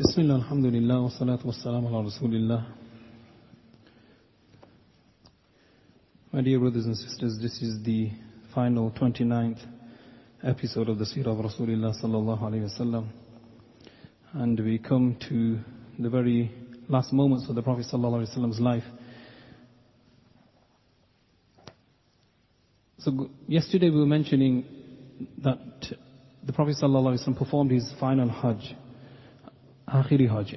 بسم الله الحمد لله والصلاة والسلام على رسول الله My dear brothers and sisters, this is the final 29th episode of the Seerah of Rasulullah sallallahu alayhi wasallam. And we come to the very last moments of the Prophet sallallahu alayhi wasallam's life. So g- yesterday we were mentioning that the Prophet sallallahu alayhi wasallam performed his final Hajj. Akhiri Hajj,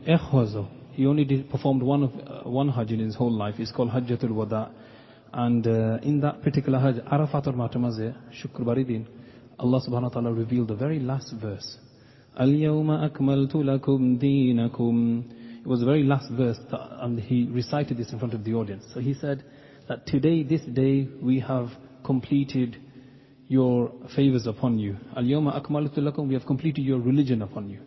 He only did, performed one, of, uh, one Hajj in his whole life. It's called Hajjatul Wada. And uh, in that particular Hajj, Arafat or Matamaze, Shukr Baridin, Allah subhanahu wa ta'ala revealed the very last verse. Al-yawma akmaltu lakum deenakum. It was the very last verse, that, and he recited this in front of the audience. So he said that today, this day, we have completed your favors upon you. Al-yawma akmaltu lakum, we have completed your religion upon you.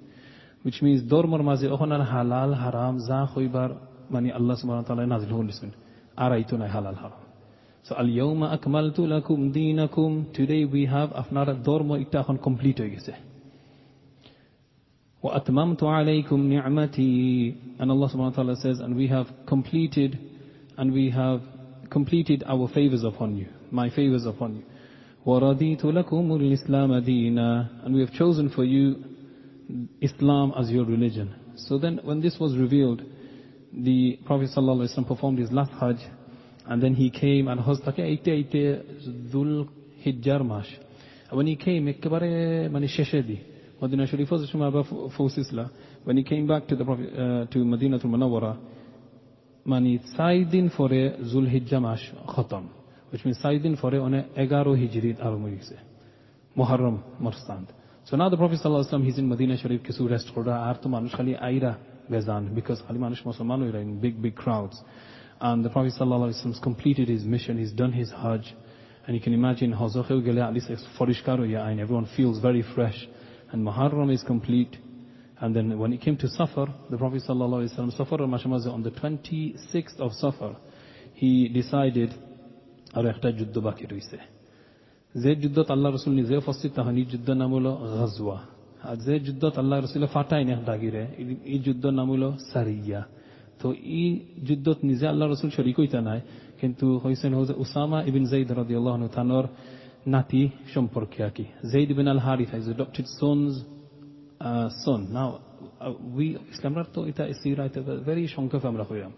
which means dormor mazi ohonar halal haram za khoibar mani Allah subhanahu wa ta'ala nazil hol ismin araituna halal haram so al yawma akmaltu lakum dinakum today we have afnara dormo itta khon complete hoye geche wa atmamtu alaykum ni'mati and Allah subhanahu wa ta'ala says and we have completed and we have completed our favors upon you my favors upon you وَرَضِيتُ لَكُمُ الْإِسْلَامَ دِينًا And we have chosen for you Islam as your religion. So then when this was revealed, the Prophet ﷺ performed his last Hajj and then he came and ite Dhul Hijjar Mash. And when he came, ekebare mani sheshedi. Madina Sharif was Shumaba Fosisla. When he came back to the Prophet, uh, to Madinah to Manawara, mani Saidin fore Dhul Hijjar Mash khatam. Which means Saidin fore one egaro hijrit arumuyise. Muharram Marstand. So now the Prophet ﷺ, he's in Medina Sharif, Kisu rest ho raha manush khali aira gazan, because khali manush in big, big crowds. And the Prophet ﷺ's completed his mission, he's done his hajj, and you can imagine, hazakhe gele alis farishkar ho yain, everyone feels very fresh, and Muharram is complete. And then when it came to Safar, the Prophet ﷺ, Safar al-Mashamazi, on the 26th of Safar, he decided, أريحتاج الدباكر يسه যে যুদ্ধত আল্লাহ রসুল নিজে উপস্থিত তাহানি যুদ্ধ নাম হলো গাজওয়া আর যে যুদ্ধত আল্লাহ রসুলে ফাটাই না ডাগিরে এই যুদ্ধ নাম হলো সারিয়া তো এই যুদ্ধত নিজে আল্লাহ রসুল শরিক হইতা নাই কিন্তু হয়েছেন হচ্ছে উসামা ইবিন জাইদ রদি আল্লাহ তানোর নাতি সম্পর্কে আর কি Zaid bin al Haritha is adopted son's uh, son. We ইসলামরা তো এটা সিরা এটা very সংক্ষেপে আমরা হইলাম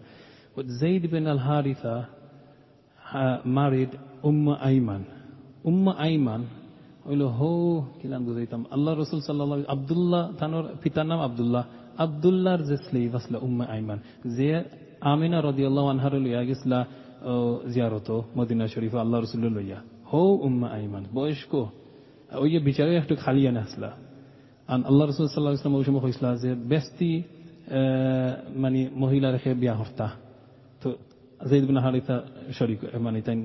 but Zayd bin al-Haritha uh, Ayman. উম্মা আইমান হইল হো কিলাম বুঝাইতাম আল্লাহ রসুল সাল্লাহ আবদুল্লাহ তানোর পিতার নাম আবদুল্লাহ আবদুল্লাহর যে স্লেভ আসলে উম্মা আইমান যে আমিনা রদি আল্লাহ আনহার লইয়া গেছিলা জিয়ারত মদিনা শরীফ আল্লাহ রসুল লইয়া হো উম্মা আইমান বয়স্ক ওই যে বিচারে একটু খালি আনে আসলা আর আল্লাহ রসুল সাল্লাহ ইসলাম ওই সময় কইসলা যে বেস্তি মানে মহিলা রেখে বিয়া হর্তা তো জৈদ বিন হারিতা শরীক মানে তাই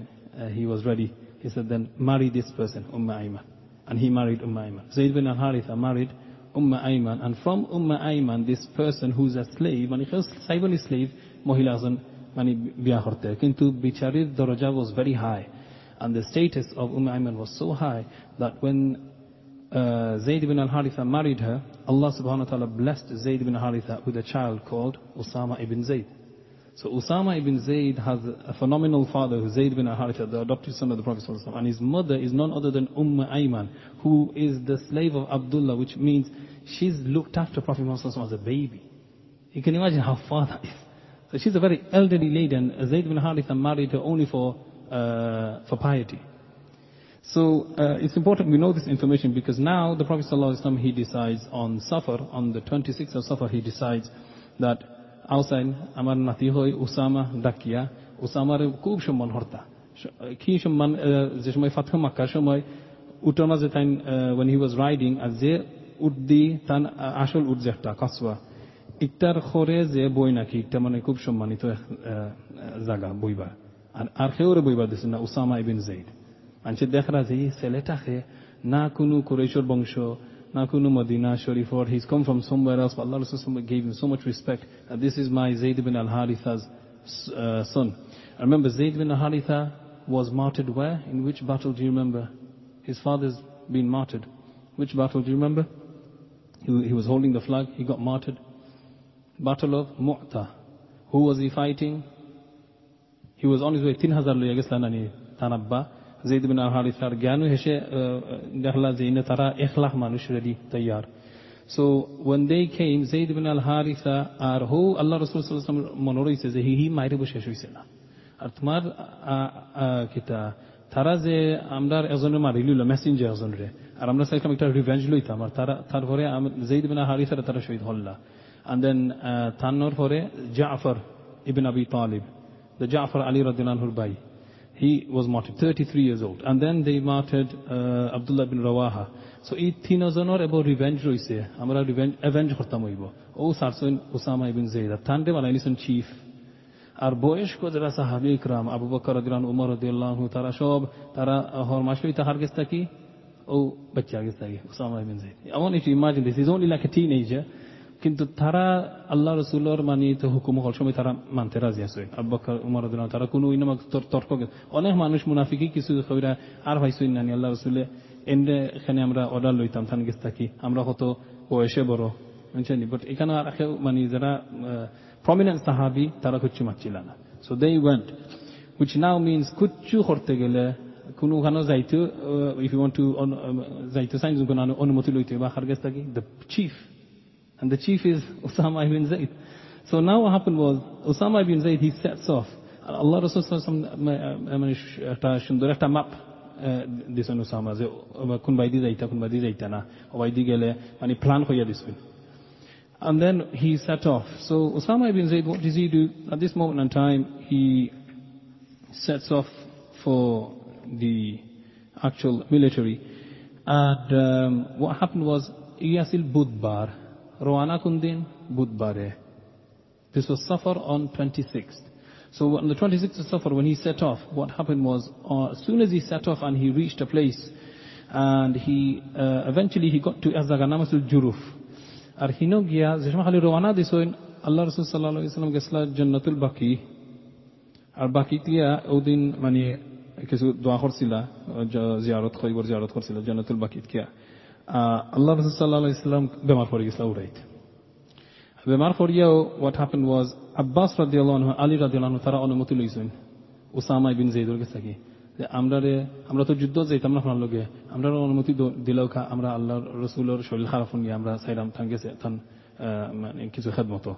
he was ready He said, then marry this person, Umm Ayman. And he married Umm Ayman. Zayd bin al-Haritha married Umm Ayman. And from Umm Ayman, this person who's a slave, মানে সাইবলি slave, মহিলা আছেন মানে বিয়া করতে কিন্তু বিচারির দরজা was very high. And the status of Umm Ayman was so high that when uh, Zayd bin al-Haritha married her, Allah subhanahu wa ta'ala blessed Zayd bin al-Haritha with a child called Usama ibn Zayd. So Usama ibn Zayd has a phenomenal father, who's Zayd bin Haritha, the adopted son of the Prophet ﷺ. And his mother is none other than Umm Ayman, who is the slave of Abdullah, which means she's looked after Prophet Muhammad ﷺ as a baby. You can imagine how far that is. So she's a very elderly lady, and Zayd bin Haritha married her only for, uh, for piety. So uh, it's important we know this information because now the Prophet ﷺ, he decides on Safar, on the 26th of Safar, he decides that আউসাইন, আমার নাতি হই Osama ডাকিয়া। উসামার খুব সম্মান হর্তা। কি সম্মান যে সময় ফাতহ মাক্কার সময় উটের মাঝে তাই when he was riding, আর যে উট দি তান আসল উট যে একটা কাসওয়া, ইকটার খরে যে বই নাকি, ইকটা মানে খুব সম্মানিত জায়গা বইবা আর আর খেয়েও বইবা দিছে না, উসামা ইবিন জাইদ মানুষের দেখা যে ছেলেটাকে না কোনো কুরেশ্বর বংশ Nakunu Madina Sharif, or he's come from somewhere else, but Allah Rasulullah gave him so much respect, and this is my Zayd bin al-Haritha's uh, son. I remember Zayd bin al-Haritha was martyred where? In which battle do you remember? His father's been martyred. Which battle do you remember? He, he was holding the flag, he got martyred. Battle of Mu'ta. Who was he fighting? He was on his way, 3000 tanabba. জেদ বিন হারিসার জ্ঞানও হেসে দেখলা যে তারা এক লাখ মানুষ ready তৈয়ার So when they came, Zayd ibn al-Haritha আর হো আল্লাহ রসুল সাল্লাম মনে রয়েছে যে হি মাইরে বসে হয়েছে না আর তোমার কিতা তারা যে আমরা এজনের মারি লইল মেসেঞ্জার এজনরে আর আমরা চাইলাম একটা রিভেঞ্জ লইতাম আর তারা তারপরে জেইদ বিন হারিসারা তারা শহীদ হল্লা and then তান্নর পরে Zafar ibn Abi Talib the Ja'far Ali radhiyallahu bai. he was martyred 33 years old and then they martyred uh, Abdullah bin Rawaha so এই তিনজনের এবং রিভেঞ্জ রয়েছে আমরা রিভেঞ্জ অ্যাভেঞ্জ করতাম হইব ও সারসইন ওসামা ইবিন জেইদ তান্ডে বানাইনিছেন চিফ আর বয়স্ক যারা সাহাবি ইকরাম আবু বকর রদিয়ান উমর রদিয়াল্লাহ তারা সব তারা হর মাসই তাহার গেছে থাকি ও বাচ্চা গেছে থাকি Osama Ibn Zaid I want you to imagine this he's only like a teenager কিন্তু তারা আল্লাহ রসুল্লর মানিত হুকুম হল সময় তারা মানতে রাজি আছে। আব্বাকার উমর তারা কোনো তর্ক অনেক মানুষ মুনাফিকি কিছু কবিরা আর ভাইসুই নানি আল্লাহ রসুলে এন্ডে এখানে আমরা অর্ডার লইতাম থান গেছ থাকি আমরা কত বয়সে বড়, বুঝছেন বাট এখানে আর মানে যারা প্রমিনেন্ট সাহাবি, তারা কুচ্ছু মাচ্ছিল না। So they went which now means কুচ্ছু করতে গেলে কোনো ওখানে যাইতে ইফ ইউ ওয়ান্ট টু যাইতে কোনো অনুমতি লইতে, বা খার গেছ থাকি the chief And the chief is Osama ibn Zayd. So now what happened was, Osama ibn Zayd, he sets off. Allah Rasul একটা সুন্দর একটা মাপ দিছেন ওসামা যে কোন বাইদি যাইতা কোন বাইদি যাইতা না ও বাইদি গেলে মানে প্ল্যান হইয়া দিছেন And then he set off. So Osama ibn Zayd, what does he do? At this moment in time, he sets off for the actual military. And um, what happened was, Iyasil Budbar, Rowana Kundin, Budbare. This was Safar on 26th. So on the 26th of Safar, when he set off, what happened was, uh, as soon as he set off and he reached a place, and he, uh, eventually he got to Azaganamasul Juruf. আর হিনো গিয়া যে সময় খালি রওনা দিছইন আল্লাহ রসুল সাল্লাহ ইসলাম গেছিলা জন্নতুল বাকি আর বাকি দিয়া ওদিন মানে কিছু দোয়া করছিলা জিয়ারত খৈবর জিয়ারত করছিল জন্নতুল বাকিত কিয়া আল্লাহ রসুল সাল্লাহ ইসলাম বেমার পড়ে গেছিলা উড়াইতে বেমার পড়িয়াও হোয়াট হ্যাপেন ওয়াজ আব্বাস রাদিয়াল্লাহু আনহু আলী রাদিয়াল্লাহু আনহু তারা অনুমতি লইছেন উসামা বিন জাইদুর কাছে থাকি যে আমরা রে আমরা তো যুদ্ধ যাইতাম না আপনার লগে আমরা অনুমতি দিলেও খা আমরা আল্লাহ রসুলের শরীর খারাপ নিয়ে আমরা সাইরাম থান গেছে থান মানে কিছু খেদমতো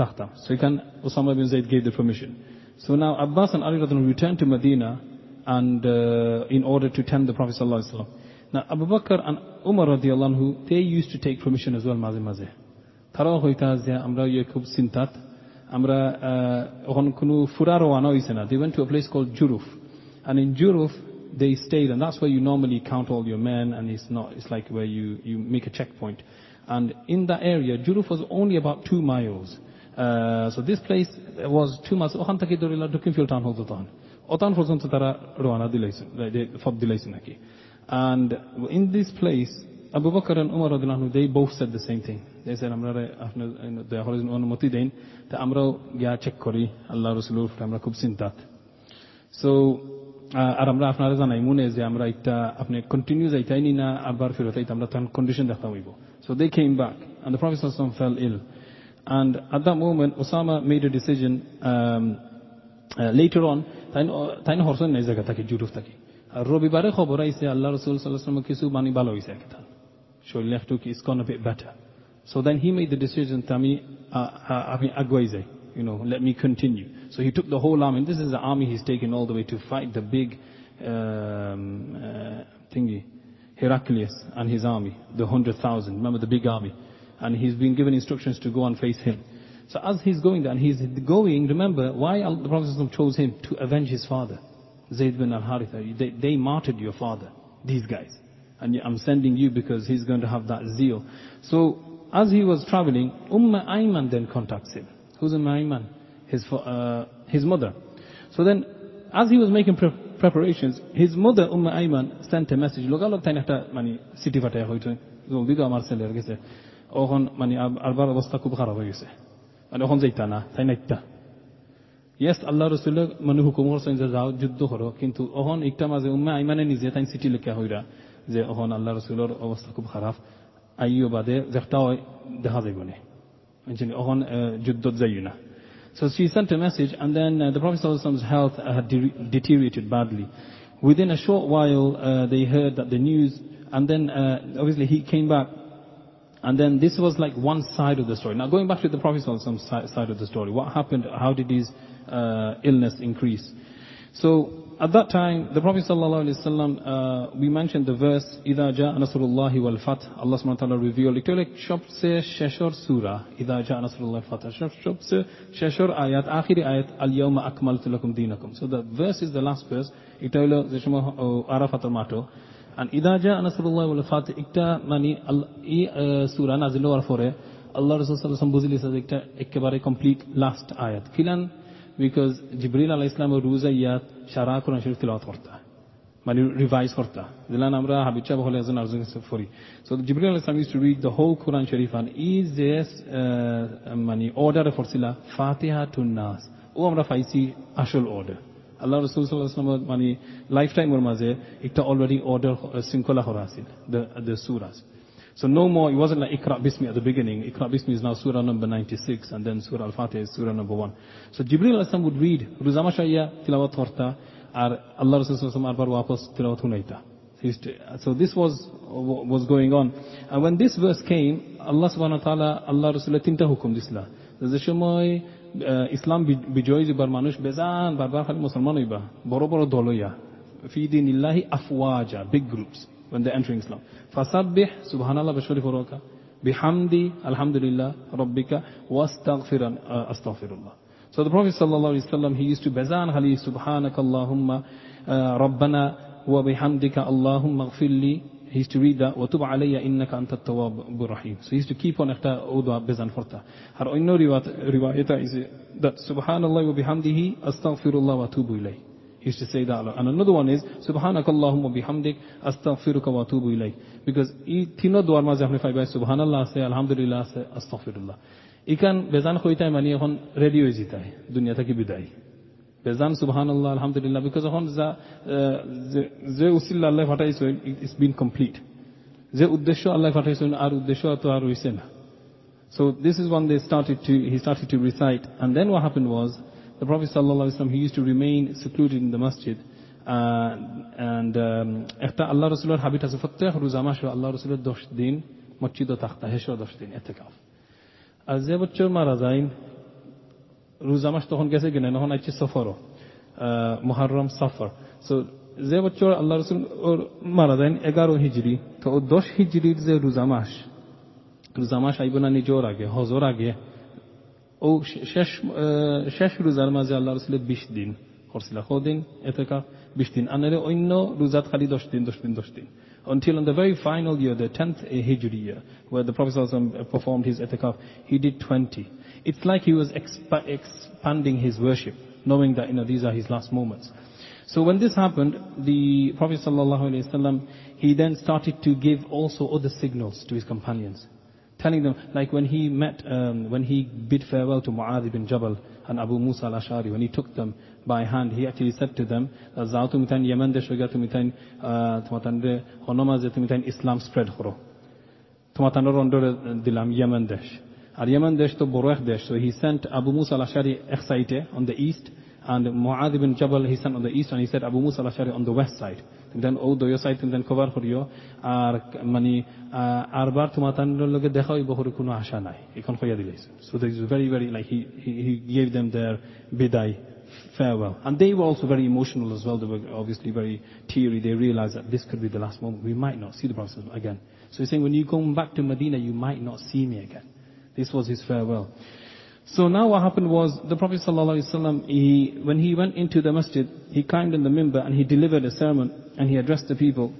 থাকতাম So he can, Osama bin Zaid gave the permission. So now Abbas and Ali radhiallahu anhu returned to Medina and uh, in order to tend the Prophet sallallahu alaihi wasallam. Now Abu Bakr and Umar radiallahu anhu, they used to take permission as well মাঝে মাঝে তারাও হইতা যে আমরা ইয়ে খুব চিন্তাত আমরা ওখানে কোনো ফুরা রওয়ানা হয়েছে না they went to a place called Juruf and in Juruf they stayed and that's where you normally count all your men and it's not it's like where you you make a checkpoint and in that area Juruf was only about two miles uh, so this place was two miles ওখান থেকে ধরিলা দক্ষিণ feel town হতো তখন অতান পর্যন্ত তারা রওনা দিলাইছেন ফব দিলাইছেন নাকি and in this place Abu Bakr and Umar radhiyallahu they both said the same thing. They said, আমরা আপনার দয়া করে অনুমতি দেন তা আমরাও গিয়া চেক করি আল্লাহ রসুলের আমরা খুব চিন্তাত সো আর আমরা আপনারা জানাই মনে যে আমরা একটা আপনি কন্টিনিউ যাইতাইনি না আবার ফেরত আইতে আমরা তখন কন্ডিশন দেখতাম হইব so they came back and the Prophet sallallahu fell ill and at that moment Osama made a decision um, uh, later on তাই না হরসন এই জায়গা থাকি জুরুফ থাকি আর রবিবারে খবর আইছে আল্লাহ রসুল সাল্লাহ কিছু মানি ভালো হয়েছে একটা শরীর একটু is gonna be better. So then he made the decision, Tami, আমি আগুয়াই যাই, you know, let me continue. So he took the whole army. This is the army he's taken all the way to fight the big um, uh, thingy, Heraclius and his army, the hundred thousand. Remember the big army, and he's been given instructions to go and face him. So as he's going there, and he's going, remember why the Prophet chose him to avenge his father, Zayd bin al-Haritha. They, they martyred your father, these guys and I'm sending you because he's going to have that zeal. So as he was traveling, Umm Ayman then contacts him. Who's Umm Ayman? His, uh, his mother. So then, as he was making pre preparations, his mother Umm Ayman sent a message. Look, Allah tayin একটা মানে city ফাটায় হইতো জলদি তো আমার ছেলের গেছে ওখন মানে আরবার অবস্থা খুব খারাপ হয়ে গেছে মানে ওখন যাইতা না তাই না একটা ইয়েস আল্লাহ রসুল্লাহ মানে হুকুম করছেন যে যাও যুদ্ধ করো কিন্তু ওখন একটা মাঝে উম্মা আইমানে নিজে তাই চিঠি লেখা হইরা যে ওখন আল্লাহ রসুলের অবস্থা খুব খারাপ আইও বাদে যেটা দেখা যাইব না অহন যুদ্ধত যাইও না So she sent a message, and then uh, the Prophet ﷺ's health uh, had de- deteriorated badly. Within a short while, uh, they heard that the news, and then uh, obviously he came back, and then and then This was like one side of the story. Now, going back to the Prophet side of the story, what happened? How did his uh, illness increase? So At that time, the Prophet ﷺ, uh, we mentioned the verse, إِذَا جَاءَ نَصْرُ اللَّهِ وَالْفَتْح Allah subhanahu wa ta'ala revealed. Ektelik shopse sheshor سُورَةَ إِذَا جَاءَ نَصْرُ اللَّهِ وَالْفَتْح. Shopse sheshor آيَاتٍ akhiri آيَاتِ الْيَوْمَ أَكْمَلْتُ لَكُمْ دِينَكُمْ. The verse is the last verse. Ektelik zeshmo oh, arafat mato. আর ইদাজা আনাসুল্লাহ ফাত, একটা মানে এই সুরা নাজিল হওয়ার পরে আল্লাহ রসুলাম বুঝলি একটা একেবারে কমপ্লিট লাস্ট আয়াত। খিলান বিকজ জিবরিল আলাহ ইসলাম রুজ ইয়াত সারা কোরআন শরীফ তিলাওয়াত করতা মানে রিভাইজ করতা। দিলান আমরা হাবিব সাহেব হলে একজন আর্জুন ফরি সো জিবরিল আলাহ ইসলাম use to read the whole কোরআন শরীফ আন ই যে মানে অর্ডার ফরছিলা ফাতিহা টু নাস। ও আমরা পাইছি আসল অর্ডার আল্লাহ রসুল সাল্লাহ মানে লাইফ টাইমের মাঝে একটা অলরেডি অর্ডার শৃঙ্খলা করা আছিল the সুরাস So no more, it wasn't like Iqra Bismi at the beginning. Iqra Bismi is now surah number 96 and then surah Al-Fatih is surah number 1. So Jibril Islam would read, Ruzama Shaya tilawat korta, R Allah Rasul arbar wapas tilawat hunaita. So this was, was going on. And when this verse came, Allah subhanahu wa ta'ala, Allah Rasul tinta hukum disla. যে সময় اسلام به جای بر منوش بزن بر برخی مسلمان با برو برو دولویا فی دین الله افواجا big groups when they entering Islam فسبح سبحان الله بشوری فروکا بحمدی الحمدلله ربک واستغفر استغفر الله So the Prophet ﷺ, he used to bazan Ali subhanakallahumma rabbana wa bihamdika allahumma ghfirli he used to read that وَتُبْ عَلَيَّ إِنَّكَ أَنْتَ التَّوَّابُ الرَّحِيمُ So he used to keep on একটা ওদা বেজান করতা আর অন্য রিওয়ায়তা is that subhanallah wa bihamdihi astaghfirullah wa atubu ilayh He used to say that. And another one is, Subhanak Allahumma bihamdik, astaghfiruka wa atubu ilayk. Because এই তিনো দোয়ার মাঝে আপনি পাইবা সুবহানাল্লাহ আছে আলহামদুলিল্লাহ আছে আস্তাগফিরুল্লাহ ইকান বেজান কইতাই মানে এখন রেডি হয়ে জিতাই দুনিয়া থেকে বিদায় বেজান সুবহানাল্লাহ আলহামদুলিল্লাহ বিকজ এখন যা যে উসিল্লা আল্লাহ ফাটাইছে ইটস বিন কমপ্লিট যে উদ্দেশ্য আল্লাহ ফাটাইছেন আর উদ্দেশ্য তো আর হইছে না So this is when they started to, he started to recite. And then what happened was, the Prophet ﷺ, he used to remain secluded in the masjid. Uh, and একটা আল্লাহ রসুলের হাবিট আছে প্রত্যেক রোজা মাসে আল্লাহ রসুলের দশ দিন মসজিদ থাকতা হেসো দশ দিন এতে কাফ আর যে বছর মারা যায় রোজা মাস তখন গেছে কিনা তখন আছে সফরও। মহারম সফর। সো যে বছর আল্লাহ রসুল ওর মারা যায় এগারো হিজড়ি তো ও দশ হিজড়ির যে রোজা মাস রোজা মাস আইব না নিজের আগে হজর আগে ও শেষ শেষ রোজার মাঝে আল্লাহ রসুলের বিশ দিন করছিল। কদিন? এতে বিশ দিন। আনারে অন্য রোজাত খালি দশ দিন দশ দিন দশ দিন। Until in the very final year, the 10th Hijri year, where the Prophet performed his etikaf, he did 20. It's like he was exp- expanding his worship, knowing that you know, these are his last moments. So when this happened, the Prophet ﷺ, he then started to give also other signals to his companions telling them, like when he met, um, when he bid farewell to Mu'adh ibn Jabal and Abu Musa al-Ashari, when he took them by hand, he actually said to them, tumitan Islam spread khoro. Tumatan rondore dilam Yemen desh. Ar Yemen desh to Borech desh. So he sent Abu Musa al-Ashari exaite on the east, and Mu'adh ibn Jabal he sent on the east, and he said Abu Musa al-Ashari on the west side. দেন ও দয় side then cover করিও আর মানে আরবার তোমাতান লগে দেখা হইব করে কোনো আশা নাই এখন কইয়া দিলাইছে so this is very very like he he gave them দেয়ার বিদায় farewell. And they were also very emotional as well. They were obviously very teary. They realized that this could be the last moment. We might not see the Prophet again. So he's saying, when you come back to Medina, you might not see me again. This was his farewell. So now what happened was the Prophet ﷺ, he, when he went into the masjid, he climbed in the mimbar and he delivered a sermon and he addressed the people.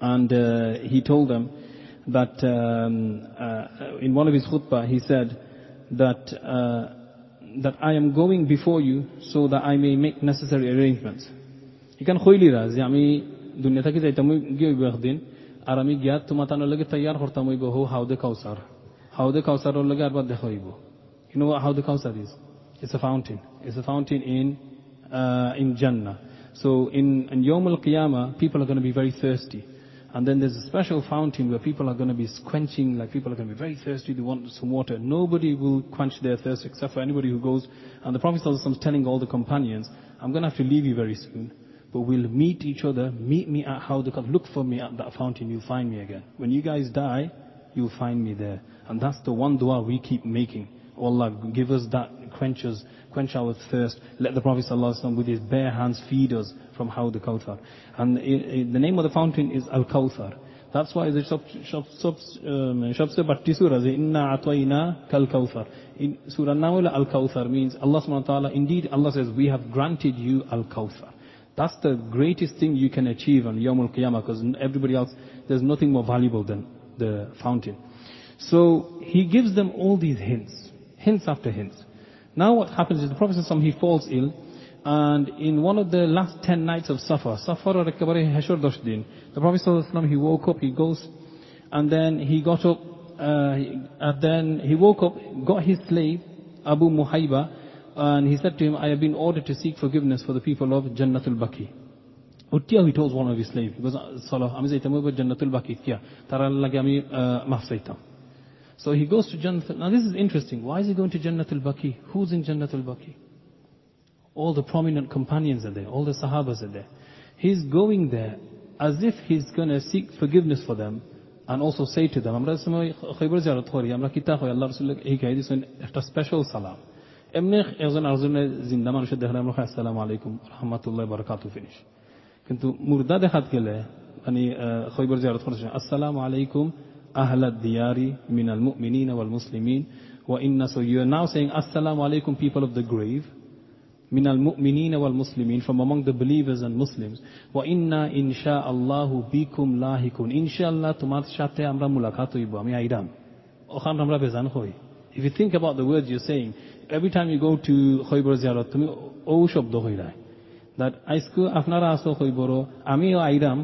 And uh, he told them that um, uh, in one of his khutbah, he said that, uh, that I am going before you so that I may make necessary arrangements. এখান খৈলিরা যে আমি দুনিয়া থেকে যাইতাম গিয়ে একদিন আর আমি গিয়া তোমার তানোর লগে তৈয়ার করতাম হইব হো হাউদে কাউসার Hawd Kawsarul Garbat Dehoibu. You know what the Kawsar is? It's a fountain. It's a fountain in, uh, in Jannah. So in, in Yom Al Qiyamah, people are going to be very thirsty. And then there's a special fountain where people are going to be quenching, like people are going to be very thirsty, they want some water. Nobody will quench their thirst except for anybody who goes. And the Prophet is telling all the companions, I'm going to have to leave you very soon. But we'll meet each other, meet me at Hawdaqat, look for me at that fountain, you'll find me again. When you guys die, you'll find me there. And that's the one dua we keep making. Oh Allah, give us that quenches, quench our thirst. Let the Prophet ﷺ with his bare hands feed us from Hawd al-Kawthar. And the name of the fountain is Al-Kawthar. That's why the shop, um, shop se batti inna atwayna kal kawthar. In Surah Nawala al-Kawthar means Allah subhanahu wa ta'ala, indeed Allah says, we have granted you al-Kawthar. That's the greatest thing you can achieve on Yawm al-Qiyamah because everybody else, there's nothing more valuable than the fountain. So he gives them all these hints, hints after hints. Now what happens is the Prophet he falls ill and in one of the last ten nights of Safar, Safar or Hashur Dashdin, the Prophet he woke up, he goes and then he got up, uh, and then he woke up, got his slave, Abu Muhayba, and he said to him, I have been ordered to seek forgiveness for the people of Jannatul Baqi. Uttiya he told one of his slaves, he goes, Salah, আমি যাইতাম ওই Jannatul Baqi কিয়া তারার লাগে আমি মাফ চাইতাম So he goes to Jannatul, now this is interesting, why is he going to Jannatul Baqi? Who's in Jannatul Baqi? All the prominent companions are there, all the Sahabas are there. He's going there as if he's going to seek forgiveness for them and also say to them, আমরা সময় খৈবর জিয়ারত করি, আমরা কিতা হয় আল্লাহ রসুল্লাহ এই গাই দিয়েছেন একটা স্পেশাল সালাম এমনি একজন আরেকজনের জিন্দা মানুষের দেখলে আমরা আসসালামু আলাইকুম রহমতুল্লাহ বরকাতু ফিনিশ কিন্তু মুর্দা দেখাত গেলে মানে খৈবর জিয়ারত করেছে আসসালামু আলাইকুম আহলাদ দিয়ারি মিনাল মুমিনিন ওয়াল মুসলিমিন ওয়া ইন্না so you are now saying assalamu alaikum people of the grave minal mu'minina wal muslimin from among the believers and Muslims wa inna insha Allahu bikum lahikun inshallah তোমার সাথে আমরা মুলাকাত হইব আমি আইরাম ওখান আমরা বেজান হই if you think about the words you're saying every time you go to খৈবর জিয়ারত তুমি ও শব্দ হইরায় that আইসকু আপনারা আসো খৈবর আমিও আইরাম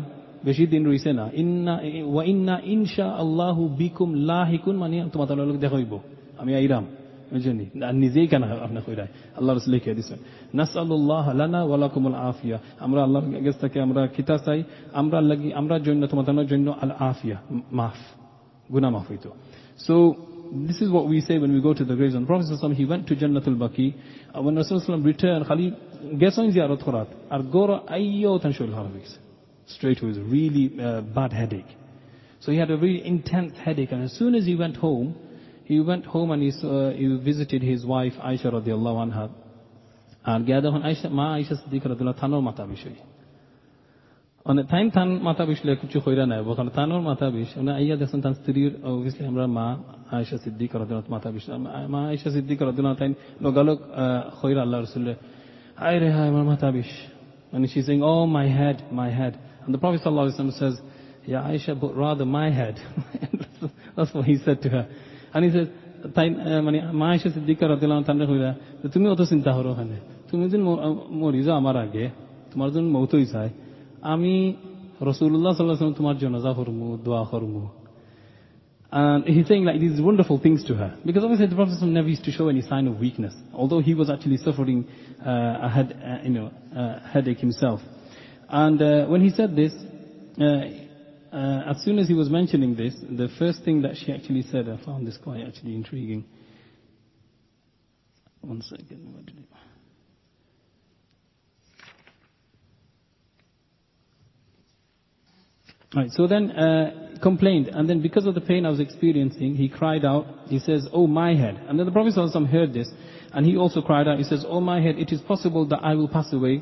বেশি দিন রইছে না ইন্না ওয়া ইন্না ইনশা আল্লাহু বিকুম লাহিকুন মানে তোমাদের লোক দেখাইব আমি আইরাম বুঝলি আর নিজেই কেন আপনি কইরাই আল্লাহ রসুল লিখে দিচ্ছেন নাসাল্লাহ আফিয়া আমরা আল্লাহর কাছ থেকে আমরা খিতা চাই আমরা লাগি আমরা জন্য তোমাদের জন্য আল আফিয়া মাফ গুনাহ মাফ হইতো so this is what we say when we go to the graves. And Prophet he went to Jannatul Baqi. Uh, when Rasulullah returned, Khali, guess on ziyarat khurat. Ar gora ayyo tanshul harvis. Straight away, a really uh, bad headache. So he had a really intense headache. And as soon as he went home, he went home and he, uh, he visited his wife Aisha radiallahu anha. আর গিয়া যখন আইসা মা আইসা সিদ্দিক রদুল্লাহ থানোর মাথা বিষয় মানে time থান মাথা বিষলে কিছু কইরা নাই বকান থানোর মাথা বিষ মানে আইয়া দেখছেন তার স্ত্রীর অবভিয়াসলি আমরা মা আয়েশা সিদ্দিক রদুল্লাহ মাথা বিষ মা আয়েশা সিদ্দিক রদুল্লাহ তাই লগালগ কইরা আল্লাহ রসুল্লাহ আয় রে হায় আমার মাথা বিষ and she's saying, oh, my head, my head. And the Prophet ﷺ says, yeah, Aisha, but rather my head. That's what he said to her. And he said, তাই মানে মা আয়েশা সিদ্দিকা রাদিয়াল্লাহু তাআলা কইরা তুমি অত চিন্তা করো ওখানে তুমি যদি মরি যাও আমার আগে তোমার জন্য মৌত হই যায় আমি রসুল্লাহ সাল্লাহ তোমার জনাজা করমু দোয়া করমু And he's saying like these wonderful things to her. Because obviously the Prophet never used to show any sign of weakness. Although he was actually suffering uh, a head, uh, you know, uh, headache himself. And uh, when he said this, uh, as soon as he was mentioning this, the first thing that she actually said, I found this quite actually intriguing. One second. What did it... Right, so then uh, complained, and then because of the pain I was experiencing, he cried out. He says, "Oh my head!" And then the Prophet heard this, and he also cried out. He says, "Oh my head! It is possible that I will pass away."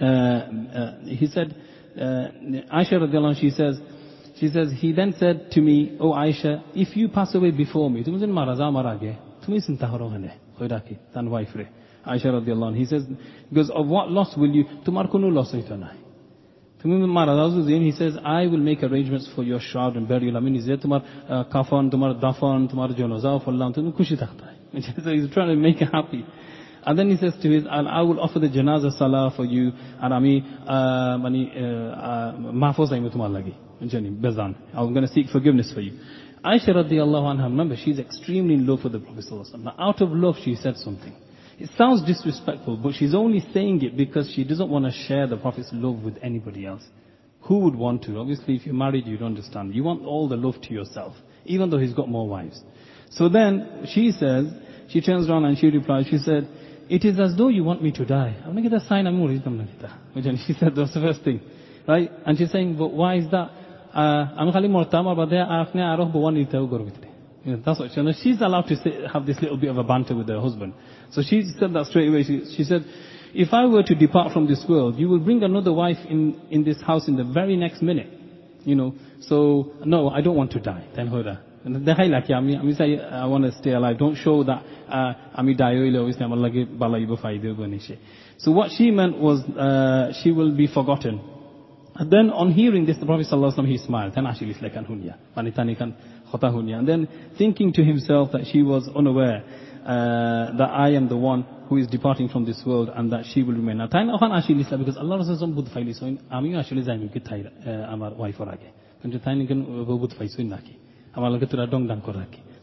Uh, uh, he said, uh, Aisha radiallahu she says, she says, he then said to me, "Oh Aisha, if you pass away before me, তুমি যেন মারা যাও আমার আগে, তুমি চিন্তা করো ওখানে, কইরা কি, তার wife রে, Aisha radiallahu he says, because of what loss will you, তোমার কোনো loss হইতো না। তুমি মারা যাও যদি he says I will make arrangements for your shroud and burial আমি নিজে তোমার কাফন তোমার দাফন তোমার জনাজাও করলাম তুমি খুশি থাকতে so he's trying to make her happy And then he says to his, and I will offer the janazah salah for you, and ami, uh, mani, uh, uh, mahfuz aymatum allagi. Bezan. I'm going to seek forgiveness for you. Aisha radiallahu anha, remember, she's extremely in love with the Prophet sallallahu Now, out of love, she said something. It sounds disrespectful, but she's only saying it because she doesn't want to share the Prophet's love with anybody else. Who would want to? Obviously, if you're married, you don't understand. You want all the love to yourself, even though he's got more wives. So then she says, she turns around and she replies, she said, it is as though you want me to die. I'm going to get a sign I'm going She said that's the first thing. Right? And she's saying, but why is that? Uh, I'm khali mortama but there afne aroh bwan itau gorbitre. That's what she, and she's allowed to say, have this little bit of a banter with her husband. So she said that straight away. She, she said, if I were to depart from this world, you will bring another wife in, in this house in the very next minute. You know, so no, I don't want to die. Then Hoda. দেখাই lucky আমি আমি চাই I want to stay alive. Don't show that uh, আমি die হইলে obviously আমার লাগে বালাইব ফাইদে বনিছে. So what she meant was uh, she will be forgotten. And then on hearing this, the Prophet ﷺ, he smiled. Then actually it's like an hunya. Manitani kan khota hunya. And then thinking to himself that she was unaware uh, that I am the one who is departing from this world and that she will remain. Now, tayin akhan actually isla because Allah Rasul bud faili soin ami actually zainu ki thai amar wife orage. Kanju tayin kan bud fai soin naki.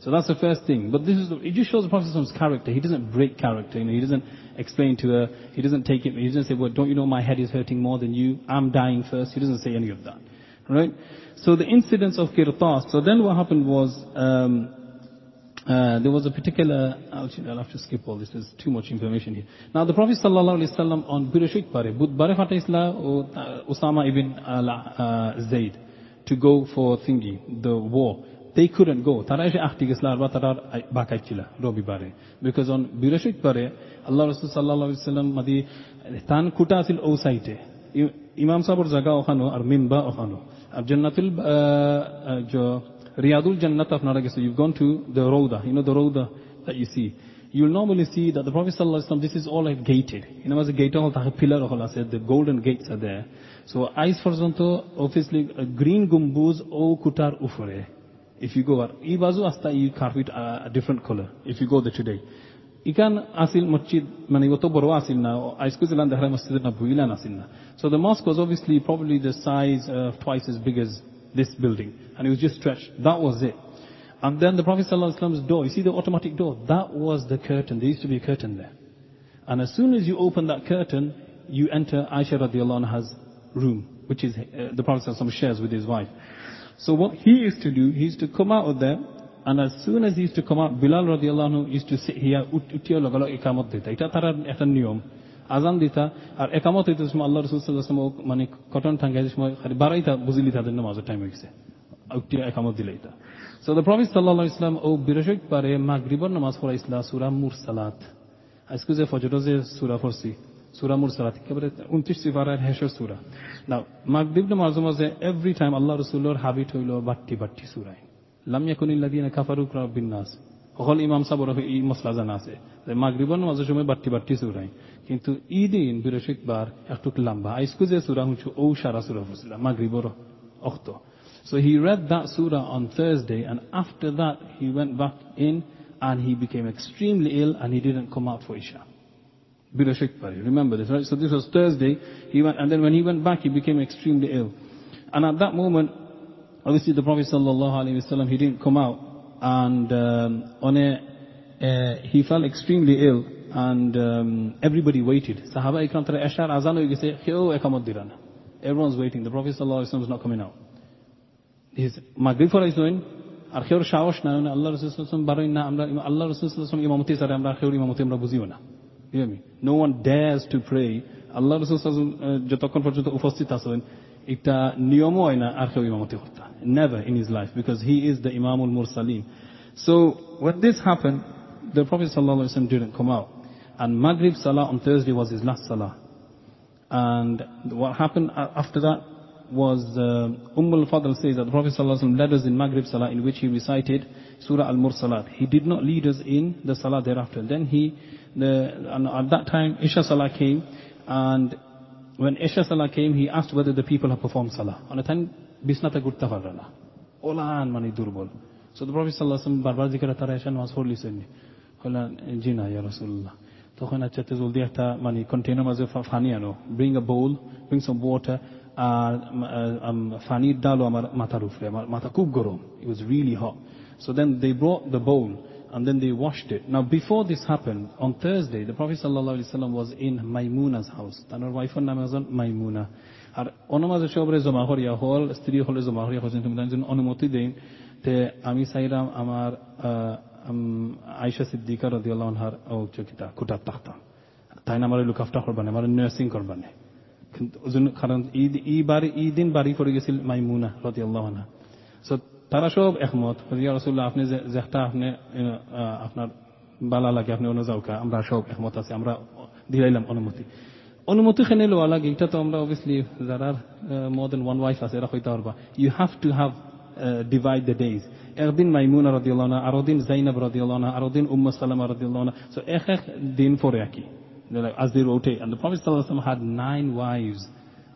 So that's the first thing. But this is, it just shows the Prophet's character. He doesn't break character. You know, he doesn't explain to her. He doesn't take it. He doesn't say, well, don't you know my head is hurting more than you? I'm dying first. He doesn't say any of that. Right? So the incidents of Kirtas. So then what happened was, um, uh, there was a particular, I'll, have to skip all this, there's too much information here. Now the Prophet Wasallam on Birashik Bud Bare Isla or Usama ibn uh, Zayd to go for thingy, the war they couldn't go. এসে আখটি গেছিল আর বা তারা বাঁকাইছিল রবিবারে because on বৃহস্পতিবারে আল্লাহ রসুল সাল্লাহ সাল্লাম মাদি তান কুটা আছিল ও সাইটে ইমাম সাহর জায়গা ওখানো আর মিম্বা ওখানো আর জান্নাতুল রিয়াদুল জান্নাত আপনারা গেছে you gone to the Rawdah you know the Rawdah that you see you'll normally see that the Prophet ﷺ, this is all like gated. You know, as a gate, the golden gates are there. So, eyes for example, obviously, green gumbuz, o kutar ufore. If you go at e-bazu asta you carve it a different color, if you go there today. Ikan asil masjid mani yutobbaru asilna, aiskuzilan dahra masjid nabuwilan asilna. So the mosque was obviously probably the size of twice as big as this building, and it was just stretched. That was it. And then the Prophet sallallahu alaihi wasallam's door, you see the automatic door? That was the curtain. There used to be a curtain there. And as soon as you open that curtain, you enter Aisha radiallahu anha's room, which is uh, the Prophet sallallahu alaihi wasallam shares with his wife. So what he used to do, he used to come out of there, and as soon as he used to come out, Bilal radiallahu anhu used to sit here, utiyo lagalo ikamat dita. Ita tarar একটা নিয়ম আজান দিতা আর একামত হইতে সময় আল্লাহ রসুল মানে cotton ঠাঙ্গাই সময় খালি বারাইতা বুঝিলি তাদের নামাজের টাইম হয়েছে উঠিয়া একামত দিলে এটা সো দ্য প্রফিট সাল্লাহ ইসলাম ও বিরসক মাগরিবর নামাজ পড়াইছিলা সুরা মুরসালাত আজকে যে ফজর যে সুরা পড়ছি Surah Mursalat, একেবারে উনত্রিশ সিফারের হেসর সুরা না মাগদিব মাঝে মাঝে এভরি টাইম আল্লাহ রসুল্লোর হাবিট হইল বাট্টি বাট্টি সুরাই লামিয়া কুনিল্লাদিন কাফারুক বিন্যাস সকল ইমাম সাবর এই মশলা জানা আছে মাগরিবর মাঝে সময় বাট্টি বাট্টি সুরাই কিন্তু ইদিন বৃহস্পতিবার একটু লম্বা আইসকু যে সুরা হুঁচু ও সারা সুরা ফুসিলা মাগরিবর অক্ত So he read that surah on Thursday and after that he went back in and he became extremely ill and he didn't come out for Isha. Birashikpari. Remember this, right? So this was Thursday. He went, and then when he went back, he became extremely ill. And at that moment, obviously the Prophet sallallahu alaihi wasallam, he didn't come out, and um, on a, uh, he fell extremely ill, and um, everybody waited. Sahaba ikram tara ashar azan hoye gese, kheo ekamot dirana. Everyone's waiting. The Prophet sallallahu alaihi wasallam is not coming out. His maghrib for is doing. আর খেউর সাহস না আল্লাহ রসুল বারোই না আমরা আল্লাহ রসুল ইমামতি সারে আমরা খেউর ইমামতি আমরা বুঝিও না hear me? No one dares to pray. Allah Rasul যতক্ষণ পর্যন্ত উপস্থিত আছেন এটা নিয়মও হয় না আর কেউ ইমামতি করতা never in his life because he is the Imamul Mursaleen. So when this happened, the Prophet ﷺ didn't come out. And Maghrib Salah on Thursday was his last Salah. And what happened after that was uh, Umm al-Fadl says that the Prophet ﷺ led us in Maghrib Salah in which he recited Surah Al-Mursalat. He did not lead us in the Salah thereafter. Then he the, and at that time, Isha Salah came, and when Isha Salah came, he asked whether the people have performed Salah. On a time, bisnata gutta farrana. Olan mani durbal. So the Prophet Sallallahu barbar zikra tara Isha নামাজ পড়লিছেন হলেন জি না ইয়া রাসূলুল্লাহ তখন আচ্ছা তে জলদি একটা মানে container মাঝে ফানি আনো bring a bowl bring some water আর ফানির ডালো আমার মাথার উপরে আমার মাথা খুব গরম it was really hot so then they brought the bowl and then they washed it. Now before this happened, on Thursday, the Prophet ﷺ was in Maimuna's house. And her wife on Amazon, Maimuna. আর অনমাজে সবরে জমা করিয়া হল স্ত্রী হলে জমা করিয়া হচ্ছেন তুমি তাই অনুমতি দেন তে আমি চাইলাম আমার আইসা সিদ্দিকা রদি আল্লাহর চকিতা কুটার তাহতাম তাই না আমার লুক আফটার করবানে আমার নার্সিং করবানে কিন্তু কারণ ঈদ ই বাড়ি ই দিন বাড়ি পড়ে গেছিল মাইমুনা রদি আল্লাহ সো তারা সব একমত। রসুল্লাহ আপনি যেটা আপনি আপনার বালা লাগে, আপনি অনুযাওকা আমরা সব একমত আছে, আমরা দিলাইলাম অনুমতি। অনুমতি খেনে লোয়া লাগে, এটা তো আমরা অবভিয়াসলি যারা মোর দেন ওয়ান ওয়াইফ আছে, এরা হইতে পারবা। You have to have divide the days একদিন মাইমুনা রদিউল্লাহ আরও দিন জাইনাব রদিউল্লাহ আরও দিন উম্মা সালামা রদিউল্লাহ সো এক এক দিন পরে আর কি as they rotate and the Prophet had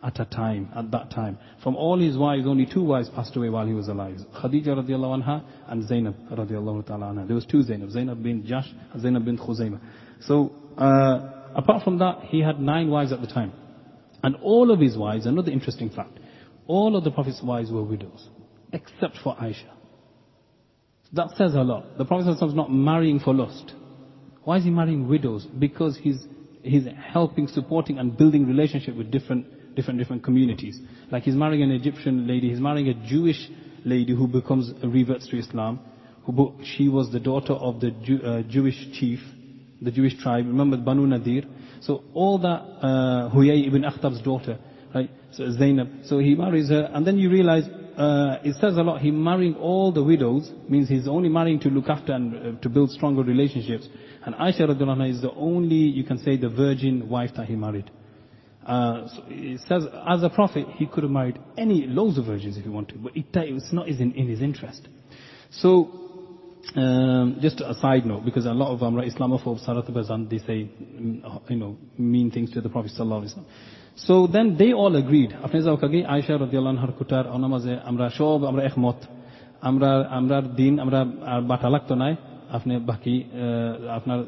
at a time, at that time. From all his wives, only two wives passed away while he was alive. Khadija radiallahu anha and Zainab radiallahu ta'ala anha. There was two Zainab, Zainab bin Jash and Zainab bin Khuzaymah. So, uh, apart from that, he had nine wives at the time. And all of his wives, another interesting fact, all of the Prophet's wives were widows, except for Aisha. That says a lot. The Prophet is not marrying for lust. Why is he marrying widows? Because he's, he's helping, supporting and building relationship with different, different, different communities. Like he's marrying an Egyptian lady, he's marrying a Jewish lady who becomes, reverts to Islam. Who, she was the daughter of the uh, Jewish chief, the Jewish tribe. Remember Banu Nadir? So all that, uh, Huyay ibn Akhtab's daughter, right? So Zainab. So he marries her, and then you realize, uh, it says a lot, he marrying all the widows, means he's only marrying to look after and to build stronger relationships. And Aisha is the only, you can say, the virgin wife that he married. Uh, so It says, as a prophet, he could have married any loads of virgins if he wanted, but it it's not in his interest. So um, just a side note, because a lot of um, Islamophobes, Saratabazan, they say mm, you know, mean things to the Prophet sallallahu alaihi wasallam. So then they all agreed. Afne zavkagi, Aisha radiallahu anha kutar, onamaze, amra shob, amra ekhmot, amra, amra din, amra batalak tonai, আপনি বাকি আপনার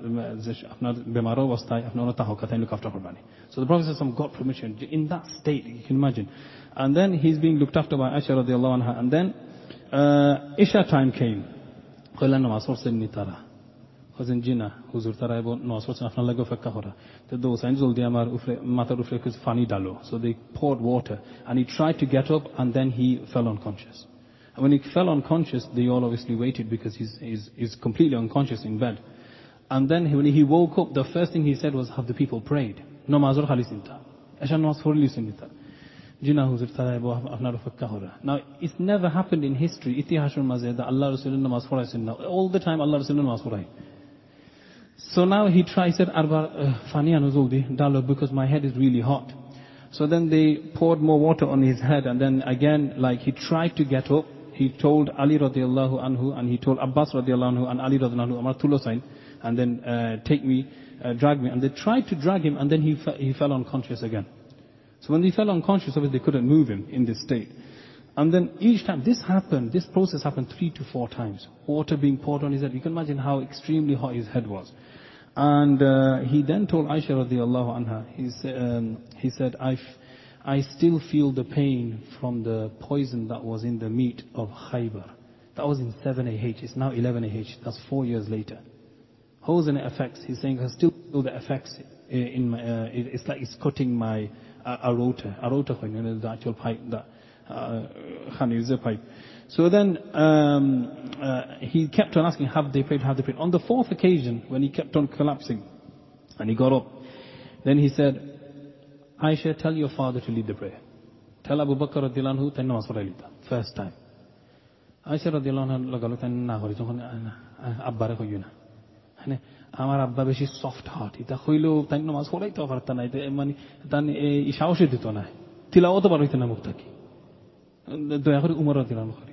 আপনার বেমার অবস্থায় আপনি ওনার তাহ কথায় look after করবানি So the Prophet ﷺ got permission in that state, you can imagine. And then he's being looked after by Aisha radiallahu anha. And then uh, Isha time came. কইলেন নামাজ পড়ছেন নি তারা হজেন জি না হুজুর তারা এবং নামাজ পড়ছেন আপনার লাগে অপেক্ষা করা তো দোসাইন জলদি আমার উফরে মাথার উফরে কিছু পানি ডালো so they poured water and he tried to get up and then he fell unconscious and when he fell unconscious, they all obviously waited because he's completely unconscious in bed. And Then when he woke up, the first thing he said was, "Have the people prayed?" Now, it's never happened in history. All the time Allah Rasulullah Now he tries uh, dalo, because my head is really hot. So Then they poured more water on his head, and then again, like he tried to get up, he told Ali radiallahu anhu, and he told Abbas radiallahu anhu, and Ali radiallahu anhu, Amar tulosain, and then uh, take me, uh, drag me. And they tried to drag him, and then he, fe- he fell unconscious again. So when he fell unconscious, obviously they couldn't move him in this state. And then each time, this happened, this process happened three to four times. Water being poured on his head. You can imagine how extremely hot his head was. And uh, he then told Aisha radiallahu anha, he, um, he said, I, f- I still feel the pain from the poison that was in the meat of Khaybar. That was in 7 AH, it's now 11 AH, that's four years later. How's the effects? He's saying, I still feel the effects in my, uh, it's like it's cutting my aorta. Aorta, you know, the actual pipe, the uh, Khanizah pipe. So then um, uh, he kept on asking, have they prayed, have they prayed? On the fourth occasion, when he kept on collapsing, and he got up, then he said, Aisha, tell your father to lead the prayer. Tell Abu Bakr radiallahu anhu, তাই নামাজ পড়াই লিতা, first time. আয়সা রদিয়াল্লাহ লাগালো তাই না করি যখন আব্বারে কইও না হ্যাঁ আমার আব্বা বেশি সফট হার্ট এটা হইলেও তাই নামাজ পড়াইতে পারত না এটা মানে তার এই সাহসে দিত না তিলাও তো বার হইতে না মুখ থাকি দয়া করে উমর রদিয়াল্লাহ করি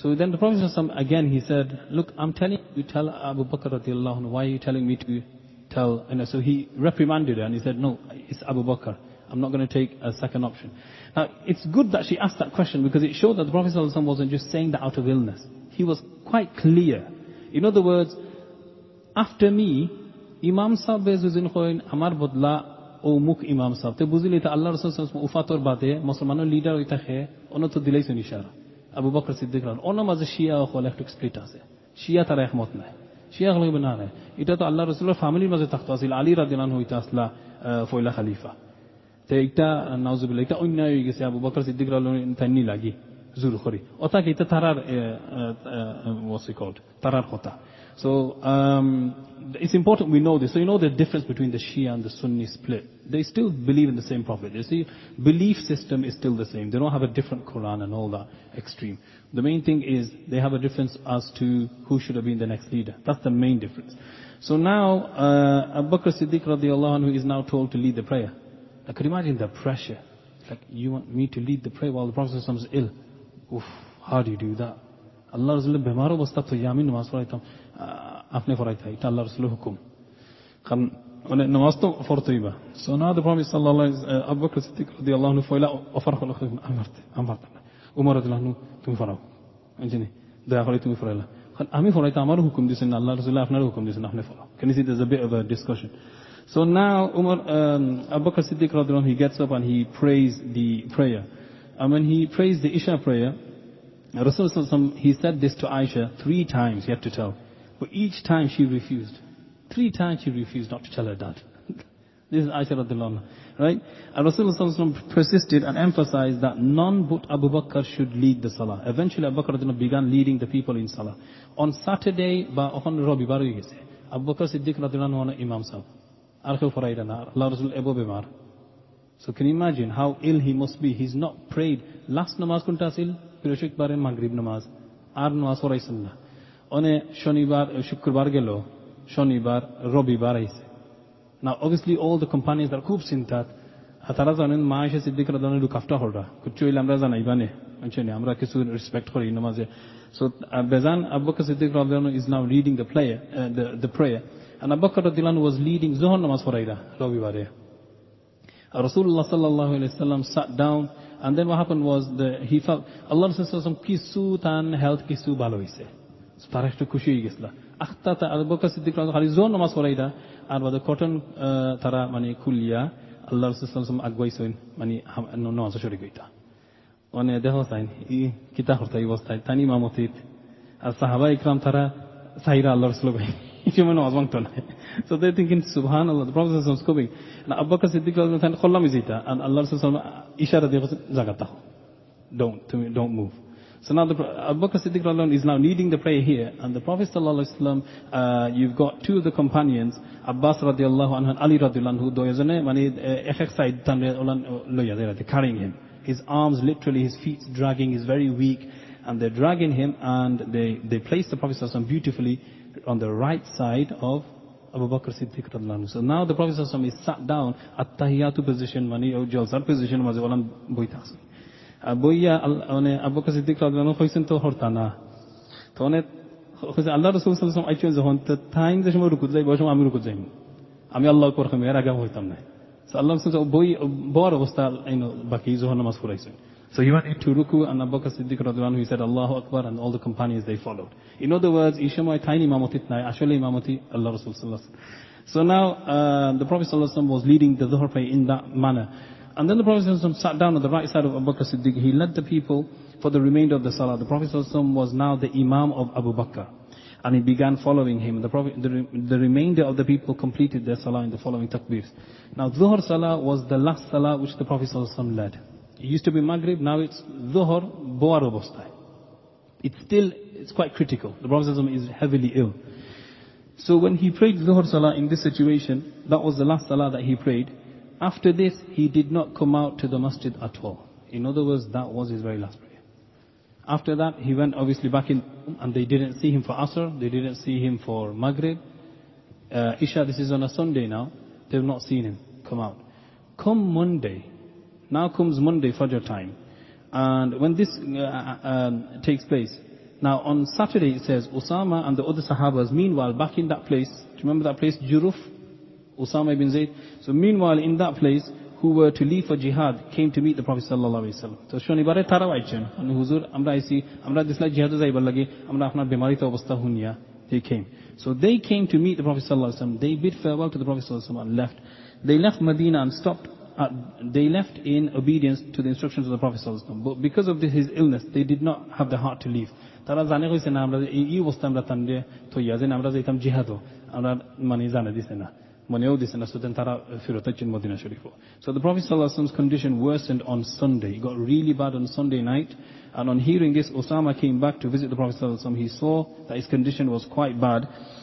So then the Prophet ﷺ, again he said, look, I'm telling you, tell Abu Bakr radiallahu anhu, why are you telling me to tell, and so he reprimanded her and he said, no, it's Abu Bakr. I'm not going to take a second option. Now, it's good that she asked that question because it showed that the Prophet ﷺ wasn't just saying that out of illness. He was quite clear. In other words, after me, Imam Sahib বেজুজিন coin আমার বদলা ও মুখ ইমাম সাহেব তে বুঝলি তা আল্লাহ রসুল উফাতর বাদে মুসলমানের লিডার ওই থাকে অনত দিলাইছেন ইশারা আবু বকর সিদ্দিক রান অন্য মাঝে শিয়া হল একটু স্প্লিট আছে শিয়া তারা একমত নাই শিয়া হল না নাই এটা তো আল্লাহ রসুলের ফ্যামিলির মাঝে থাকতো আছিল আলী রাদিনান হইতে আসলা ফয়লা খালিফা Tegda nauzu billah. Oyna yigisi Abu Bakr Siddiq tanni lagi. Zul khori. Ota kita tarar, eh, eh, eh, what's it called? Tarar khota. So um, it's important we know this. So you know the difference between the Shia and the Sunni split. They still believe in the same prophet. You see, belief system is still the same. They don't have a different Quran and all that extreme. The main thing is they have a difference as to who should have been the next leader. That's the main difference. So now uh, Abu Bakr Siddiq radiallahu anhu is now told to lead the prayer. I could imagine the pressure. Like, you want me to lead the prayer while the Prophet is ill. Oof, how do you do that? আল্লাহ রসুল্লাহ বেমার অবস্থা তো আমি নামাজ পড়াইতাম আপনি পড়াইতাম এটা আল্লাহ রসুল্লাহ হুকুম কারণ মানে নামাজ তো পড়তেই বা সো না দ্য প্রমিস সাল্লাহ আবু বকর সিদ্দিক রাদি আল্লাহ ফয়লা অফার হলো আমি পারতে আমি পারতাম না উমর রাদিল্লাহ তুমি পড়াও জানি দয়া করে তুমি পড়াইলা আমি পড়াইতে আমারও হুকুম দিয়েছেন আল্লাহ রসুল্লাহ আপনারও হুকুম দিয়েছেন আপনি পড়াও Can you see there's So now Umar, um, Abu Bakr Siddiq radiallahu he gets up and he prays the prayer. And when he prays the Isha prayer, Rasulullah he said this to Aisha three times, he had to tell. But each time she refused. Three times she refused not to tell her dad. this is Aisha radiallahu right? And Rasulullah persisted and emphasized that none but Abu Bakr should lead the Salah. Eventually Abu Bakr began leading the people in Salah. On Saturday, okhon Robi baru. Abu Bakr Siddiq radiallahu anhu Imam Sahib. Allah Rasul Ebu Bimar. So can you imagine how ill he must be? He's not prayed. Last namaz কোনটা আছিল প্রিয়শিক বারে মাগরিব নামাজ আর নামাজ পড়াইছেন না অনে শনিবার শুক্রবার গেল শনিবার রবিবার আইছে না অবভিয়াসলি অল দ্য কোম্পানিজ আর খুব চিন্তা আর তারা জানেন মা এসে সিদ্দিক রাদানের লুকাফটা হলরা চইলে আমরা জানাই বানে বুঝছেন আমরা কিছু রেসপেক্ট করি নামাজে সো বেজান আব্বাকা Siddique রাদান is now reading the player the prayer uh. And Abu Bakr radhiyallahu was leading Zuhur namaz faraida, Ravivare. Rasulullah sallallahu alayhi wa sallam sat down and then what happened was the, he felt Allah sallallahu kisu tan health kisu balo hoise. So তারা একটু খুশি হয়ে গেছিল আখতা আবু বকর সিদ্দিক খালি জোর নামাজ পড়াইদা আর বাদে cotton তারা মানে খুলিয়া আল্লাহ রাসূল সাল্লাল্লাহু আলাইহি আগুয়াইছেন মানে নামাজ শরীক হইতা মানে দেহ চাইন ই কিতা হরতা অবস্থায় তানি মামতিত আর সাহাবা ইকরাম তারা সাহিরা আল্লাহ রসুল ভাই ইসমে নামাজ মাংতো না So they're thinking, subhanallah, the Prophet is coming. And Abu Bakr Siddiq was khollam izita. And Allah Rasul ishara diya zagata. Don't, don't move. So now the, Abu Bakr Siddiq is now leading the prayer here. And the Prophet sallallahu alaihi wasallam, uh, you've got two of the companions, Abbas radiallahu anhu and Ali radiallahu anhu, doyazane, mani ek ek side tanre olan loya, they're carrying him. His arms, literally, his feet dragging, he's very weak. And they're dragging him and they, they place the Prophet sallallahu alaihi wasallam beautifully on the right side of Abu Bakr Siddiq radhiyallahu So now the Prophet is sat down at tahiyatu position, mani or jalsar position, maze walan boita বইয়া মানে আবু বকর সিদ্দিক রাদিয়াল্লাহু আনহু তো হরতা না তো অনেক কইছে আল্লাহ রাসূল সাল্লাল্লাহু আলাইহি ওয়াসাল্লাম যখন টাইম যে সময় রুকুত যাই ওই আমি রুকুত যাই আমি আল্লাহর পর এর আগে হইতাম না আল্লাহ বই বড় অবস্থা বাকি যখন নামাজ পড়াইছেন So he went into ruku and Abu Bakr Siddiq radhiyallahu he said Allahu Akbar and all the companions they followed. In other words, Ishamai tiny imamotit nai, actually imamati Allah Rasul sallallahu So now uh, the Prophet sallallahu was leading the Dhuhr prayer in that manner. And then the Prophet sallallahu sat down on the right side of Abu Bakr Siddiq. He led the people for the remainder of the Salah. The Prophet sallallahu was now the Imam of Abu Bakr. And he began following him. The, Prophet, the, the remainder of the people completed their Salah in the following takbirs. Now Dhuhr Salah was the last Salah which the Prophet sallallahu led. It used to be Maghrib, now it's Dhuhr, Boar Obostai. It's still, it's quite critical. The Prophet is heavily ill. So when he prayed Dhuhr Salah in this situation, that was the last Salah that he prayed. After this, he did not come out to the masjid at all. In other words, that was his very last prayer. After that, he went obviously back in, and they didn't see him for Asr, they didn't see him for Maghrib. Uh, Isha, this is on a Sunday now, they've not seen him come out. Come Monday, now comes Monday Fajr time. And when this uh, um, takes place, now on Saturday it says Usama and the other Sahabas, meanwhile back in that place, do you remember that place, Juruf? Usama ibn Zayd. So meanwhile in that place, who were to leave for jihad, came to meet the Prophet sallallahu alaihi wasallam. So শনিবারে তারাও আইছেন মানে হুজুর আমরা আইছি আমরা দিসলাই জিহাদে যাইবার লাগে আমরা আপনার বেমারিতে অবস্থা হুনিয়া they came. So they came to meet the Prophet sallallahu alaihi wasallam. They bid farewell to the Prophet sallallahu alaihi wasallam and left. They left Medina and stopped uh, they left in obedience to the instructions of the Prophet ﷺ. But because of the, his illness, they did not have the heart to leave. তারা জানে কইছে না আমরা এই অবস্থা আমরা তান্ডে থইয়া যে আমরা যাইতাম জিহাদও আমরা মানে জানে দিছে না মনেও দিছে না so then তারা ফেরত হচ্ছেন মদিনা শরীফও so the prophet Prophet's condition worsened on Sunday it got really bad on Sunday night and on hearing this Osama came back to visit the prophet he saw that his condition was quite bad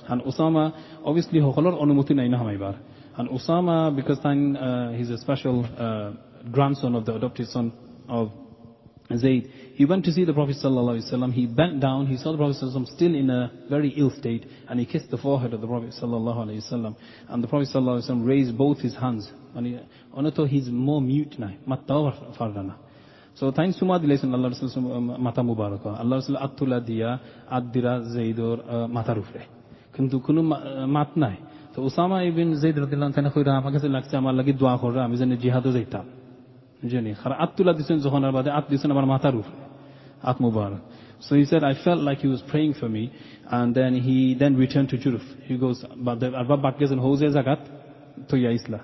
and Osama obviously হকলৰ অনুমতি নাই না হামাইবার and Osama because then uh, he's a special uh, grandson of the adopted son of Zayd, he went to see the Prophet ﷺ. He bent down, he saw the Prophet ﷺ still in a very ill state, and he kissed the forehead of the Prophet ﷺ. And the Prophet ﷺ raised both his hands. And he, onato he's more mute now. Matta fardana. So thanks to Madilaysan Allah Rasul mata mubaraka. Allah Rasul attula dia addira Zaydor mata rufre. কিন্তু কোনো মাত নাই তো Osama ibn জেদ রাদিল্লাহ তাইনা কইরা আমার কাছে লাগছে আমার লাগি দোয়া কররা আমি জানি জিহাদও যাইতাম জানি আর আত তুলা দিছেন যখন আর বাদে আত দিছেন আমার মাথার উপরে আত মুবারক So he said, I felt like he was praying for me, and then he then returned to Juruf. He goes, but the Arba Bakkes and Hose Zagat to Isla.